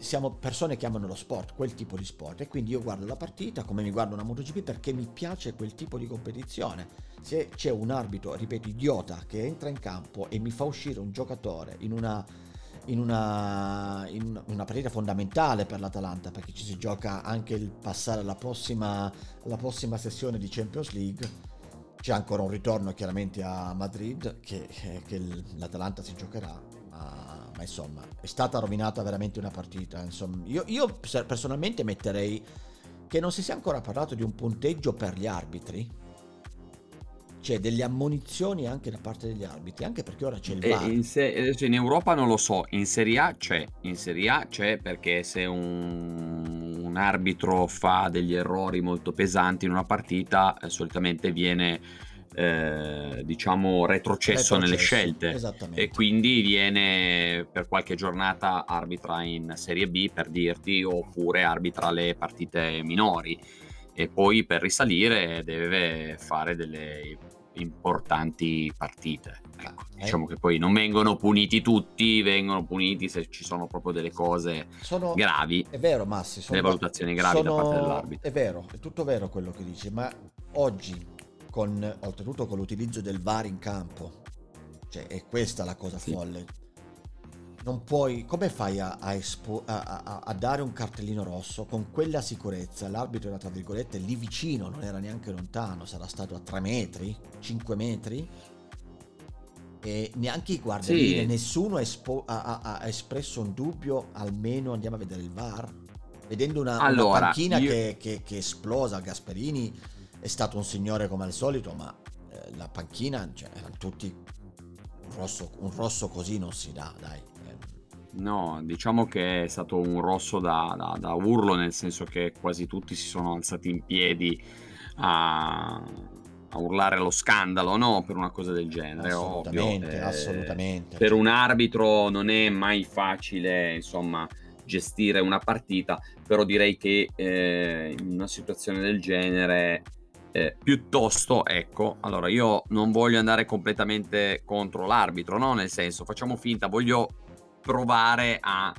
siamo persone che amano lo sport, quel tipo di sport e quindi io guardo la partita come mi guardo una MotoGP perché mi piace quel tipo di competizione. Se c'è un arbitro, ripeto, idiota che entra in campo e mi fa uscire un giocatore in una, in una, in una partita fondamentale per l'Atalanta perché ci si gioca anche il passare alla prossima, alla prossima sessione di Champions League. C'è ancora un ritorno chiaramente a Madrid che, che l'Atalanta si giocherà ma insomma è stata rovinata veramente una partita. Insomma, io, io personalmente metterei che non si sia ancora parlato di un punteggio per gli arbitri. C'è delle ammonizioni anche da parte degli arbitri, anche perché ora c'è il VAR. In, se- in Europa non lo so, in Serie A c'è, in Serie A c'è perché se un, un arbitro fa degli errori molto pesanti in una partita, eh, solitamente viene eh, diciamo retrocesso, retrocesso nelle scelte e quindi viene per qualche giornata arbitra in Serie B per dirti oppure arbitra le partite minori e poi per risalire deve fare delle importanti partite. Ecco, eh. Diciamo che poi non vengono puniti tutti, vengono puniti se ci sono proprio delle cose sono, gravi. È vero, Massi. Sono, delle valutazioni gravi sono, da parte dell'arbitro. È vero, è tutto vero quello che dici, ma oggi con, oltretutto con l'utilizzo del VAR in campo. Cioè, è questa la cosa sì. folle. Non puoi, come fai a, a, espo, a, a, dare un cartellino rosso con quella sicurezza? L'arbitro era tra virgolette lì vicino, non era neanche lontano, sarà stato a 3 metri, 5 metri. E neanche i guardiani, sì. nessuno espo, ha, espresso un dubbio, almeno andiamo a vedere il VAR. Vedendo una, allora, una panchina io... che, che, che esplosa, Gasperini è stato un signore come al solito, ma eh, la panchina, cioè, erano tutti un rosso, un rosso così non si dà, dai. Eh. No, diciamo che è stato un rosso da, da, da, urlo, nel senso che quasi tutti si sono alzati in piedi a, a urlare lo scandalo, no? Per una cosa del genere. Assolutamente, ovvio. assolutamente. Eh, per un arbitro non è mai facile, insomma, gestire una partita, però direi che eh, in una situazione del genere eh, piuttosto, ecco, allora io non voglio andare completamente contro l'arbitro, no? Nel senso, facciamo finta, voglio provare a,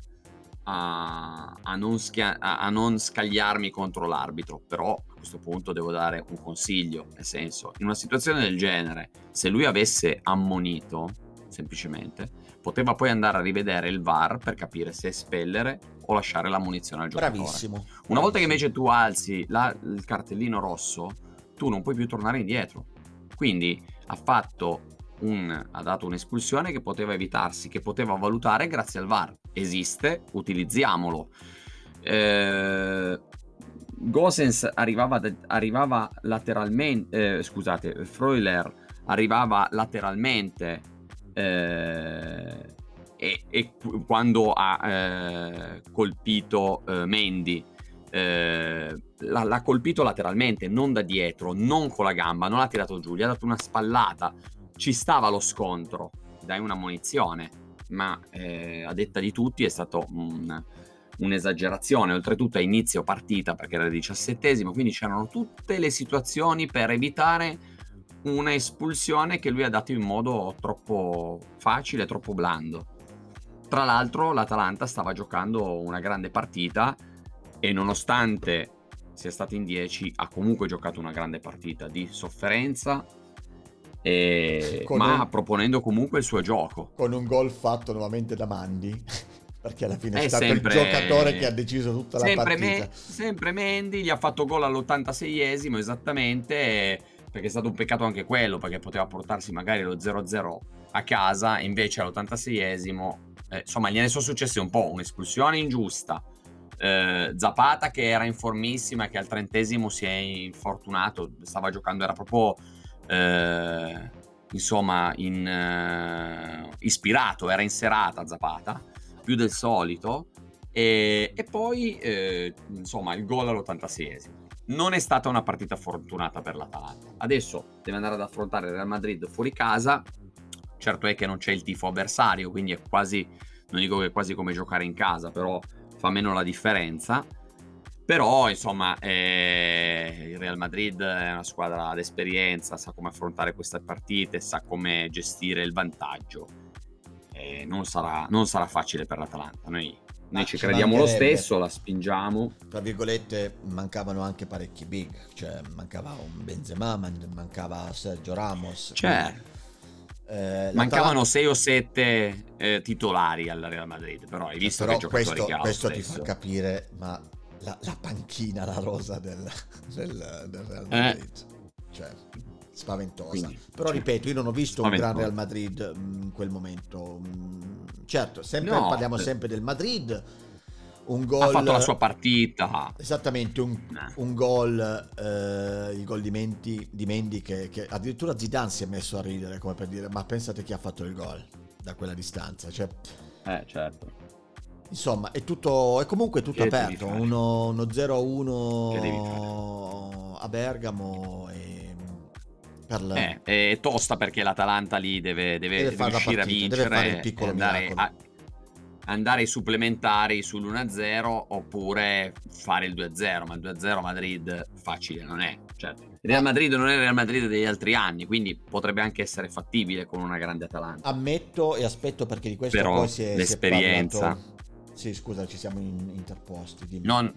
a, a, non, schia- a non scagliarmi contro l'arbitro, però a questo punto devo dare un consiglio, nel senso, in una situazione del genere, se lui avesse ammonito, semplicemente, poteva poi andare a rivedere il VAR per capire se espellere o lasciare la munizione al giocatore. Bravissimo. Una volta che invece tu alzi la, il cartellino rosso, tu non puoi più tornare indietro. Quindi ha fatto un, ha dato un'espulsione che poteva evitarsi, che poteva valutare grazie al VAR. Esiste, utilizziamolo. Eh, Gosens arrivava, arrivava lateralmente, eh, scusate, Freuler arrivava lateralmente eh, e, e, quando ha eh, colpito eh, Mendy eh, l'ha, l'ha, colpito lateralmente, non da dietro, non con la gamba, non l'ha tirato giù, gli ha dato una spallata. Ci stava lo scontro, dai una munizione, ma eh, a detta di tutti è stato un, un'esagerazione. Oltretutto a inizio partita, perché era il diciassettesimo, quindi c'erano tutte le situazioni per evitare una espulsione che lui ha dato in modo troppo facile, troppo blando. Tra l'altro l'Atalanta stava giocando una grande partita e nonostante sia stato in 10 ha comunque giocato una grande partita di sofferenza e... ma un... proponendo comunque il suo gioco con un gol fatto nuovamente da Mandi perché alla fine è, è stato sempre... il giocatore che ha deciso tutta sempre la partita. Me... sempre Mendy gli ha fatto gol all'86esimo esattamente, perché è stato un peccato anche quello, perché poteva portarsi magari lo 0-0 a casa, invece all'86esimo, eh, insomma, gliene sono successe un po', un'espulsione ingiusta, eh, Zapata che era in formissima che al trentesimo si è infortunato, stava giocando, era proprio... Eh, insomma, in, uh, ispirato, era in serata Zapata, più del solito, e, e poi, eh, insomma, il gol all'86esimo. Non è stata una partita fortunata per l'Atalanta. Adesso deve andare ad affrontare il Real Madrid fuori casa. Certo è che non c'è il tifo avversario, quindi è quasi, non dico che è quasi come giocare in casa, però fa meno la differenza. Però, insomma, eh, il Real Madrid è una squadra d'esperienza, sa come affrontare queste partite, sa come gestire il vantaggio. Eh, non, sarà, non, sarà, facile per l'Atalanta. Noi, noi ci crediamo lo stesso, la spingiamo. Tra virgolette, mancavano anche parecchi big, cioè mancava un Benzema, mancava Sergio Ramos. Cioè, eh, Mancavano 6 o 7 eh, titolari al Real Madrid, però hai visto però che giocatori questo, che questo ti fa capire, ma la, la panchina, la rosa del, del, del Real eh. Madrid. Eh. Cioè, spaventosa. Quindi, Però cioè, ripeto, io non ho visto un gran Real Madrid mm, in quel momento. Mm, certo, sempre, no, parliamo per... sempre del Madrid. Un gol, ha fatto la sua partita. Esattamente, un, eh. un gol, eh, il gol di, Menti, di Mendy che, che, addirittura Zidane si è messo a ridere, come per dire, ma pensate chi ha fatto il gol da quella distanza. Cioè, eh, certo. Insomma, è tutto è comunque tutto che aperto. Uno, uno 0-1 a Bergamo e la... eh, è tosta perché l'Atalanta lì deve, deve, deve, deve riuscire partita, a vincere e andare, a, andare ai supplementari sull'1-0 oppure fare il 2-0, ma il 2-0 Madrid facile non è. Certo. Real Madrid non è il Real Madrid degli altri anni, quindi potrebbe anche essere fattibile con una grande Atalanta. Ammetto e aspetto perché di questo Però poi si è, l'esperienza. Si è parlato sì, scusa, ci siamo in, interposti. Non,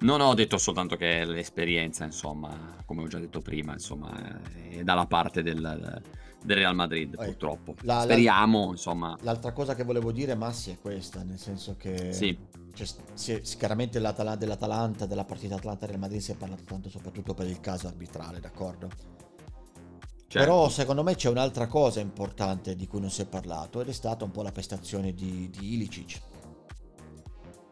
non, ho detto soltanto che l'esperienza, insomma, come ho già detto prima, insomma, è dalla parte del, del Real Madrid, ecco, purtroppo. La, Speriamo, la, insomma. L'altra cosa che volevo dire, Massi, è questa, nel senso che... Sì. Cioè, chiaramente dell'Atalanta, della partita Atalanta-Real Madrid si è parlato tanto soprattutto per il caso arbitrale, d'accordo? Certo. Però secondo me c'è un'altra cosa importante di cui non si è parlato ed è stata un po' la prestazione di, di Ilicic.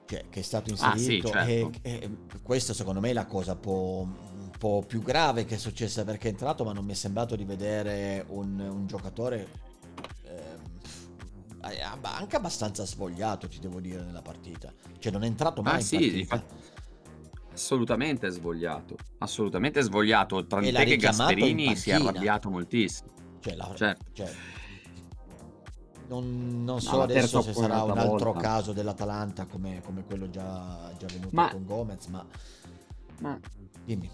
Cioè, che è stato inserito ah, sì, certo. e, e, questa secondo me è la cosa un po', po', più grave che è successa perché è entrato ma non mi è sembrato di vedere un, un giocatore eh, anche abbastanza svogliato ti devo dire nella partita. Cioè non è entrato mai ah, in sì, partita. Infatti Assolutamente svogliato, assolutamente svogliato. Te che Gasperini si è arrabbiato moltissimo. Cioè, la, certo. Cioè, non, non so adesso se sarà un altro volta. caso dell'Atalanta come, come quello già, già venuto ma, con Gomez, ma, ma dimmi.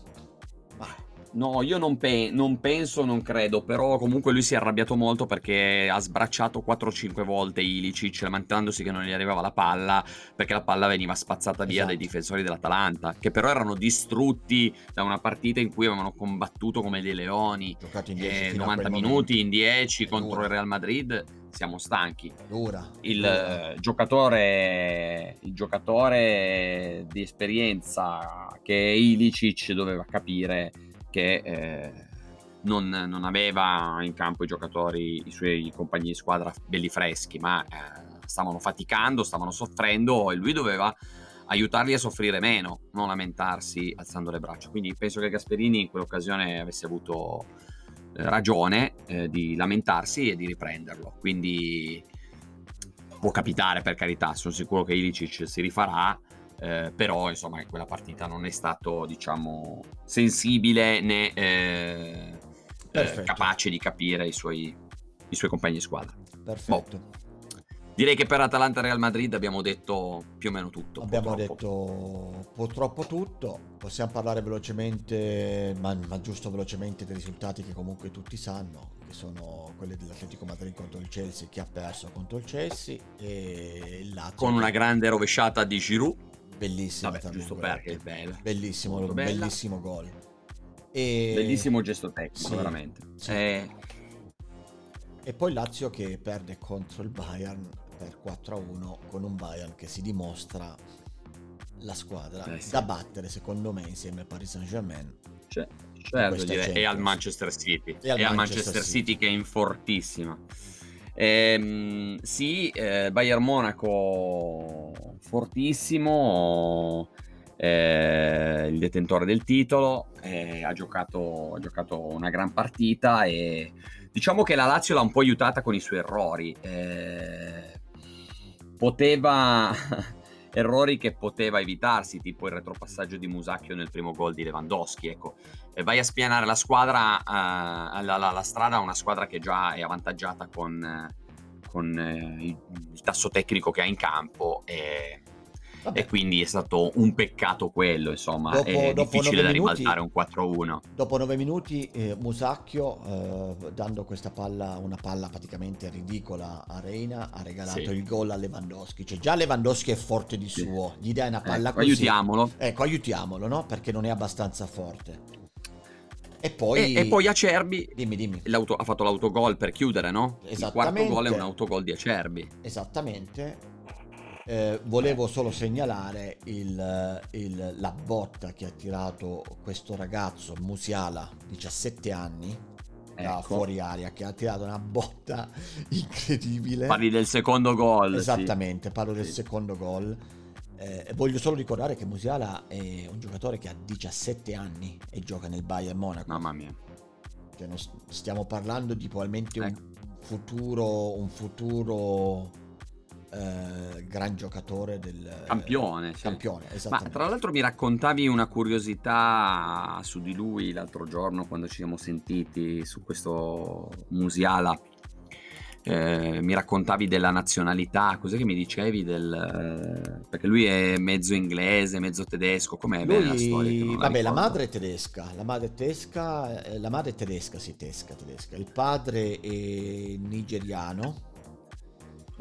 No, io non, pe- non, penso, non credo, però comunque lui si è arrabbiato molto perché ha sbracciato 4-5 volte Ilicic, lamentandosi che non gli arrivava la palla, perché la palla veniva spazzata via esatto. dai difensori dell'Atalanta, che però erano distrutti da una partita in cui avevano combattuto come dei leoni, in 10, 90 minuti in 10 contro dura. il Real Madrid, siamo stanchi. Dura, il, dura. Giocatore, il giocatore di esperienza che Ilicic doveva capire che eh, non, non, aveva in campo i giocatori, i suoi compagni di squadra belli freschi, ma eh, stavano faticando, stavano soffrendo e lui doveva aiutarli a soffrire meno, non lamentarsi alzando le braccia. Quindi penso che Gasperini in quell'occasione avesse avuto eh, ragione eh, di lamentarsi e di riprenderlo. Quindi può capitare per carità, sono sicuro che Ilicic si rifarà eh, però insomma in quella partita non è stato diciamo sensibile né eh, eh, capace di capire i suoi, i suoi, compagni di squadra. Perfetto. Boh. Direi che per Atalanta Real Madrid abbiamo detto più o meno tutto. Abbiamo purtroppo. detto purtroppo tutto. Possiamo parlare velocemente, ma, ma, giusto velocemente, dei risultati che comunque tutti sanno, che sono quelli dell'Atletico Madrid contro il Chelsea, che ha perso contro il Chelsea, e il Lazio. Con una grande rovesciata di Giroud Bellissimo. Vabbè, giusto perché è bello. Bellissimo, Molto bellissimo gol. E... Bellissimo gesto tecnico, sì, veramente. Sì. E... e poi Lazio che perde contro il Bayern per 4-1 con un Bayern che si dimostra la squadra eh sì. da battere secondo me insieme al Paris Saint Germain cioè, certo, direi, e al Manchester City e al, e Manchester, Manchester City. City che è in fortissima ehm, sì eh, Bayern Monaco fortissimo eh, il detentore del titolo eh, ha, giocato, ha giocato una gran partita e diciamo che la Lazio l'ha un po' aiutata con i suoi errori eh, poteva errori che poteva evitarsi, tipo il retropassaggio di Musacchio nel primo gol di Lewandowski. Ecco, e vai a spianare la squadra, uh, la, la, la, strada a una squadra che già è avvantaggiata con, con uh, il, il, tasso tecnico che ha in campo. E. E quindi è stato un peccato quello, insomma, dopo, è dopo difficile da minuti, ribaltare un 4-1. Dopo nove minuti eh, Musacchio, eh, dando questa palla, una palla praticamente ridicola a Reina, ha regalato sì. il gol a Lewandowski. Cioè già Lewandowski è forte di suo, gli dai una palla ecco, così. Aiutiamolo. Ecco, aiutiamolo, no? Perché non è abbastanza forte. E poi, e, e poi Acerbi dimmi, dimmi. ha fatto l'autogol per chiudere, no? Il quarto gol è un autogol di Acerbi. Esattamente. Eh, volevo solo segnalare il, il, la botta che ha tirato questo ragazzo Musiala, 17 anni, da ecco. fuori aria, che ha tirato una botta incredibile. Parli del secondo gol. Esattamente, sì. parlo del sì. secondo gol. Eh, voglio solo ricordare che Musiala è un giocatore che ha 17 anni e gioca nel Bayern Monaco. Mamma mia. Cioè, stiamo parlando di probabilmente ecco. un futuro, un futuro eh, gran giocatore del campione. Sì. campione Ma tra l'altro mi raccontavi una curiosità su di lui l'altro giorno quando ci siamo sentiti su questo Musiala. Eh, mi raccontavi della nazionalità, cos'è che mi dicevi del... Eh, perché lui è mezzo inglese, mezzo tedesco, com'è lui... la storia? Vabbè, la, la madre è tedesca, la madre è tedesca, eh, la madre è tedesca, sì, tedesca, tedesca. Il padre è nigeriano,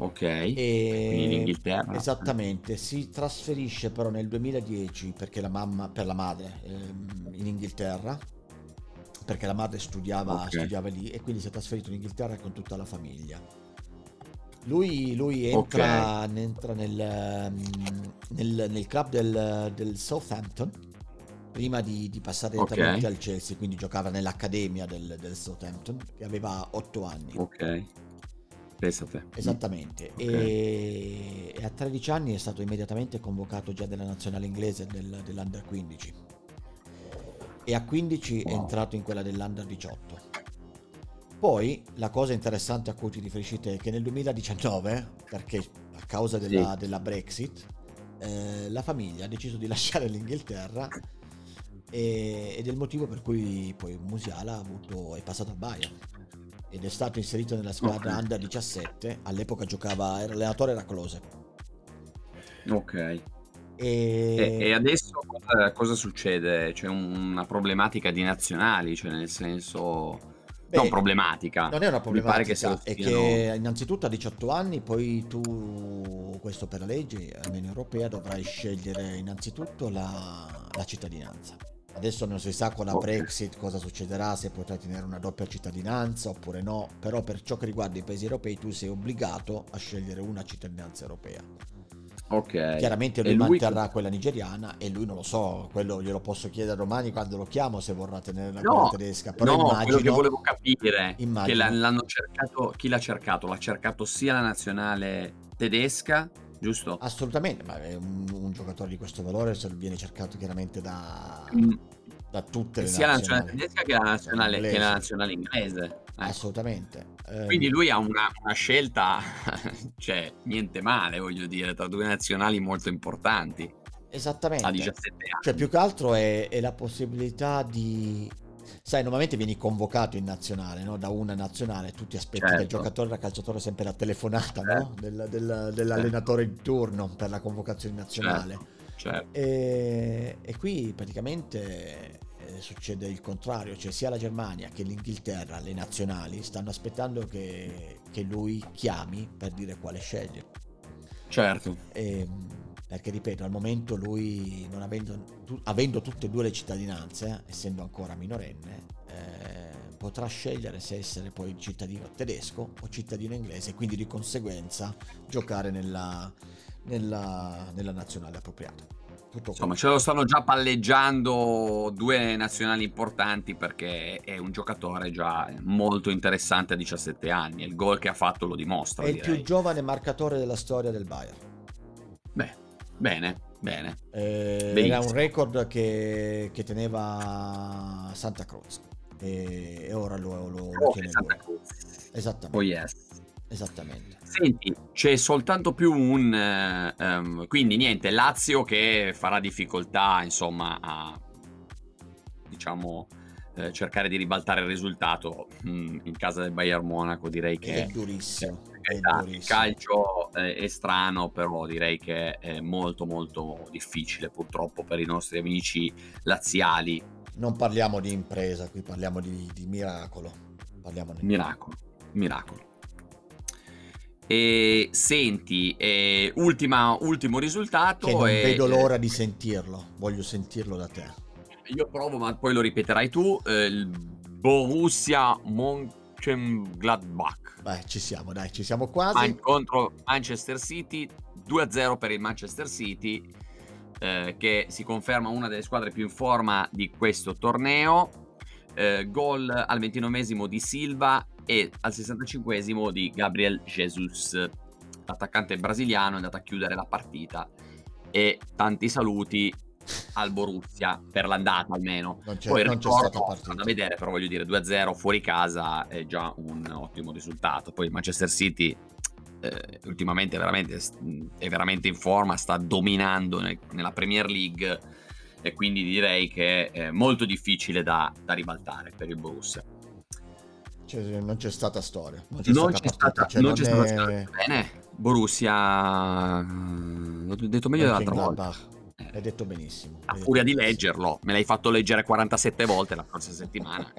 Ok, e... quindi in Inghilterra. Esattamente, si trasferisce però nel 2010 perché la mamma, per la madre ehm, in Inghilterra, perché la madre studiava, okay. studiava lì e quindi si è trasferito in Inghilterra con tutta la famiglia. Lui, lui entra, okay. entra nel, ehm, nel, nel, club del, del Southampton prima di, di passare direttamente okay. al Chelsea, quindi giocava nell'accademia del, del Southampton che aveva 8 anni. Ok. Pensate. Esattamente. Okay. E, e, a 13 anni è stato immediatamente convocato già della nazionale inglese del, dell'Under 15. E a 15 wow. è entrato in quella dell'Under 18. Poi la cosa interessante a cui ti riferisci te è che nel 2019, perché a causa della, sì. della Brexit, eh, la famiglia ha deciso di lasciare l'Inghilterra e, ed è il motivo per cui poi Musiala avuto, è passato al Bayern ed è stato inserito nella squadra okay. Under 17. All'epoca giocava, era allenatore era Close. Ok. E... E, adesso cosa, cosa, succede? C'è una problematica di nazionali, cioè nel senso... Beh, non problematica. Non è una problematica, che stiano... è che innanzitutto a 18 anni poi tu, questo per la legge, almeno europea, dovrai scegliere innanzitutto la, la cittadinanza. Adesso non si sa con la okay. Brexit cosa succederà, se potrai tenere una doppia cittadinanza oppure no, però per ciò che riguarda i paesi europei tu sei obbligato a scegliere una cittadinanza europea. Ok. Chiaramente lui, lui manterrà quella nigeriana e lui non lo so, quello glielo posso chiedere domani quando lo chiamo se vorrà tenere la no, tedesca. Però no, immagino, quello che volevo capire immagino. che l'hanno cercato, chi l'ha cercato? L'ha cercato sia la nazionale tedesca giusto? Assolutamente, ma è un, un giocatore di questo valore se viene cercato chiaramente da, mm. da tutte le sia nazionali. la nazionale tedesca che la nazionale, che la nazionale inglese. Eh. Assolutamente. Quindi lui ha una, una, scelta, cioè niente male, voglio dire, tra due nazionali molto importanti. Esattamente. A 17 anni. Cioè, più che altro è, è la possibilità di sai, normalmente vieni convocato in nazionale, no? da una nazionale, tu ti aspetti certo. dal giocatore, da calciatore sempre la telefonata certo. no? del, del, dell'allenatore in turno per la convocazione nazionale. Certo. certo. E, e, qui praticamente succede il contrario, cioè sia la Germania che l'Inghilterra, le nazionali, stanno aspettando che, che lui chiami per dire quale sceglie. Certo. E, ehm, perché ripeto al momento lui non avendo, tu, avendo tutte e due le cittadinanze essendo ancora minorenne eh, potrà scegliere se essere poi cittadino tedesco o cittadino inglese e quindi di conseguenza giocare nella, nella, nella nazionale appropriata. Tutto Insomma, ce lo stanno già palleggiando due nazionali importanti perché è un giocatore già molto interessante a 17 anni. Il gol che ha fatto lo dimostra. È il direi. più giovane marcatore della storia del Bayern. Beh, bene, bene. Eh, era un record che, che, teneva Santa Cruz. E, e ora lo, lo, oh, lo tiene Santa Cruz. Esattamente. Oh yes. Esattamente. Senti, c'è soltanto più un... Um, quindi niente, Lazio che farà difficoltà, insomma, a diciamo eh, cercare di ribaltare il risultato mm, in casa del Bayern Monaco direi che è durissimo, è durissimo. il calcio è, è strano però direi che è molto molto difficile purtroppo per i nostri amici laziali non parliamo di impresa qui parliamo di, di miracolo parliamo di miracolo miracolo e senti, eh, ultima, ultimo risultato. Che non è, vedo l'ora di sentirlo, voglio sentirlo da te. Io provo, ma poi lo ripeterai tu. Eh, il Borussia Mönchengladbach. Beh, ci siamo, dai, ci siamo quasi. Man- contro Manchester City, 2-0 per il Manchester City, eh, che si conferma una delle squadre più in forma di questo torneo. Eh, gol al 29 di Silva e al 65 di Gabriel Jesus, l'attaccante brasiliano, è andato a chiudere la partita. E tanti saluti al Borussia per l'andata almeno. Non c'è, Poi non c'è stata partita. da vedere, però voglio dire 2-0 fuori casa è già un ottimo risultato. Poi Manchester City eh, ultimamente è veramente, è veramente in forma, sta dominando nel, nella Premier League e quindi direi che è molto difficile da, da ribaltare per il Borussia. Cioè, non c'è stata storia. Non c'è non stata, c'è stata, cioè, non c'è è... stata Bene, Borussia... L'ho detto meglio dell'altra volta. Eh. Hai detto benissimo. A furia di leggerlo, me l'hai fatto leggere 47 volte la scorsa settimana.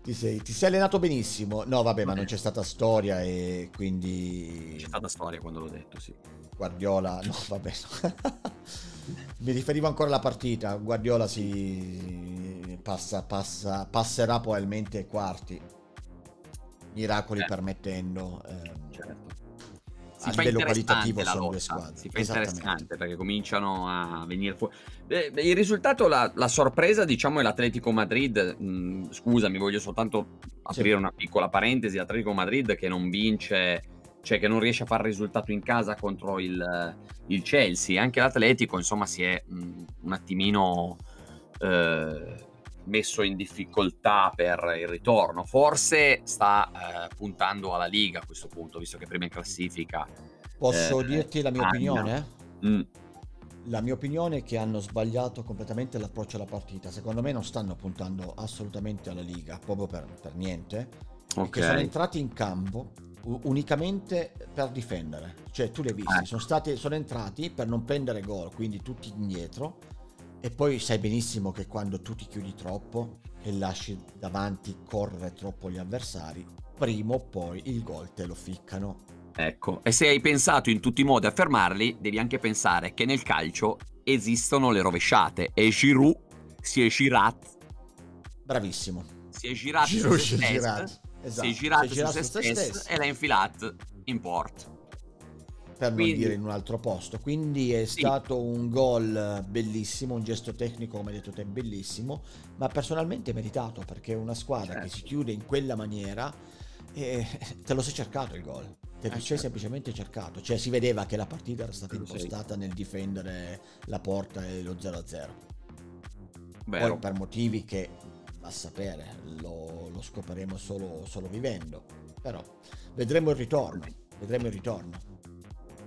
ti, sei, ti sei allenato benissimo. No, vabbè, ma non c'è stata storia e quindi... C'è stata storia quando l'ho detto, sì. Guardiola, no, vabbè. Mi riferivo ancora alla partita. Guardiola si passa, passa, passerà probabilmente ai quarti. Miracoli eh. permettendo. Ehm, certo. Si a livello qualitativo sono due squadre. Si fa interessante perché cominciano a venire fuori. Eh, il risultato, la, la, sorpresa, diciamo, è l'Atletico Madrid. Mm, scusami, voglio soltanto aprire sì. una piccola parentesi. L'Atletico Madrid che non vince cioè che non riesce a fare risultato in casa contro il, il Chelsea. Anche l'Atletico, insomma, si è mh, mm, un attimino eh, messo in difficoltà per il ritorno. Forse sta eh, puntando alla Liga a questo punto, visto che prima in classifica. Posso eh, dirti la mia opinione? Mm. La mia opinione è che hanno sbagliato completamente l'approccio alla partita. Secondo me non stanno puntando assolutamente alla Liga, proprio per, per niente. Okay. sono entrati in campo unicamente per difendere. Cioè, tu li hai visti, ah. sono, stati, sono entrati per non prendere gol, quindi tutti indietro. E poi sai benissimo che quando tu ti chiudi troppo e lasci davanti correre troppo gli avversari, prima o poi il gol te lo ficcano. Ecco, e se hai pensato in tutti i modi a fermarli, devi anche pensare che nel calcio esistono le rovesciate e Giroud si è girato. Bravissimo. Si è girato Giroud si è girato Esatto. Si è girato, si è girato su, su se stesso, e l'ha infilato in port. Per Quindi... non dire in un altro posto. Quindi è sì. stato un gol bellissimo, un gesto tecnico, come hai detto te, bellissimo, ma personalmente meritato perché una squadra certo. che si chiude in quella maniera, eh, te lo sei cercato il gol. Te lo eh, sei certo. semplicemente cercato. Cioè si vedeva che la partita era stata impostata nel difendere la porta e lo 0-0. Vero. Poi per motivi che a sapere, lo, lo scopriremo solo, solo vivendo. Però vedremo il ritorno, vedremo il ritorno.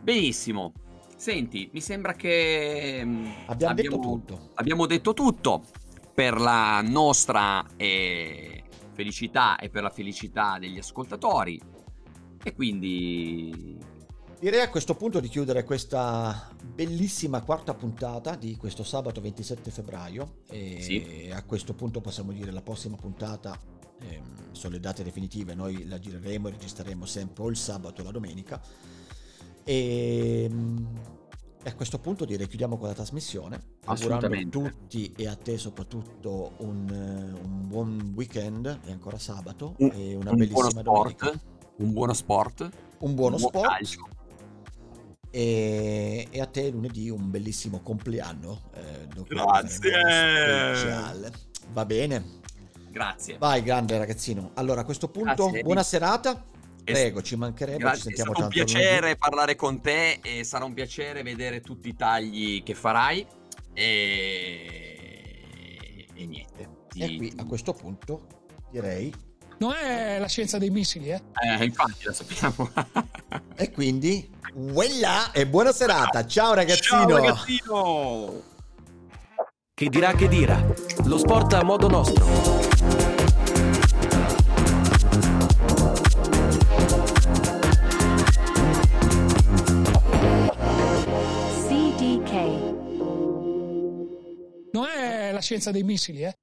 Benissimo. Senti, mi sembra che mm, abbiamo, abbiamo detto tutto. Abbiamo detto tutto per la nostra eh, felicità e per la felicità degli ascoltatori. E quindi Direi a questo punto di chiudere questa bellissima quarta puntata di questo sabato 27 febbraio e sì. a questo punto possiamo dire la prossima puntata ehm, sono le date definitive, noi la gireremo e registreremo sempre o il sabato o la domenica e ehm, a questo punto direi chiudiamo con la trasmissione, augurando a tutti e a te soprattutto un, un buon weekend, è ancora sabato, un, e una un bellissima domenica. Un buono sport. Un buono un sport. E, e, a te lunedì un bellissimo compleanno. Eh, Grazie. Va bene. Grazie. Vai, grande ragazzino. Allora, a questo punto, Grazie, buona serata. Prego, ci mancherebbe. Grazie. Ci sentiamo è stato un piacere lunedì. parlare con te e sarà un piacere vedere tutti i tagli che farai. E, e niente. Ti... E qui a questo punto direi. Non è la scienza dei missili, eh? Eh, infatti, la sappiamo. e quindi, voilà e buona serata. Ciao ragazzino. Ciao ragazzino. Chi dirà che dirà? Lo sport a modo nostro. Non è la scienza dei missili, eh?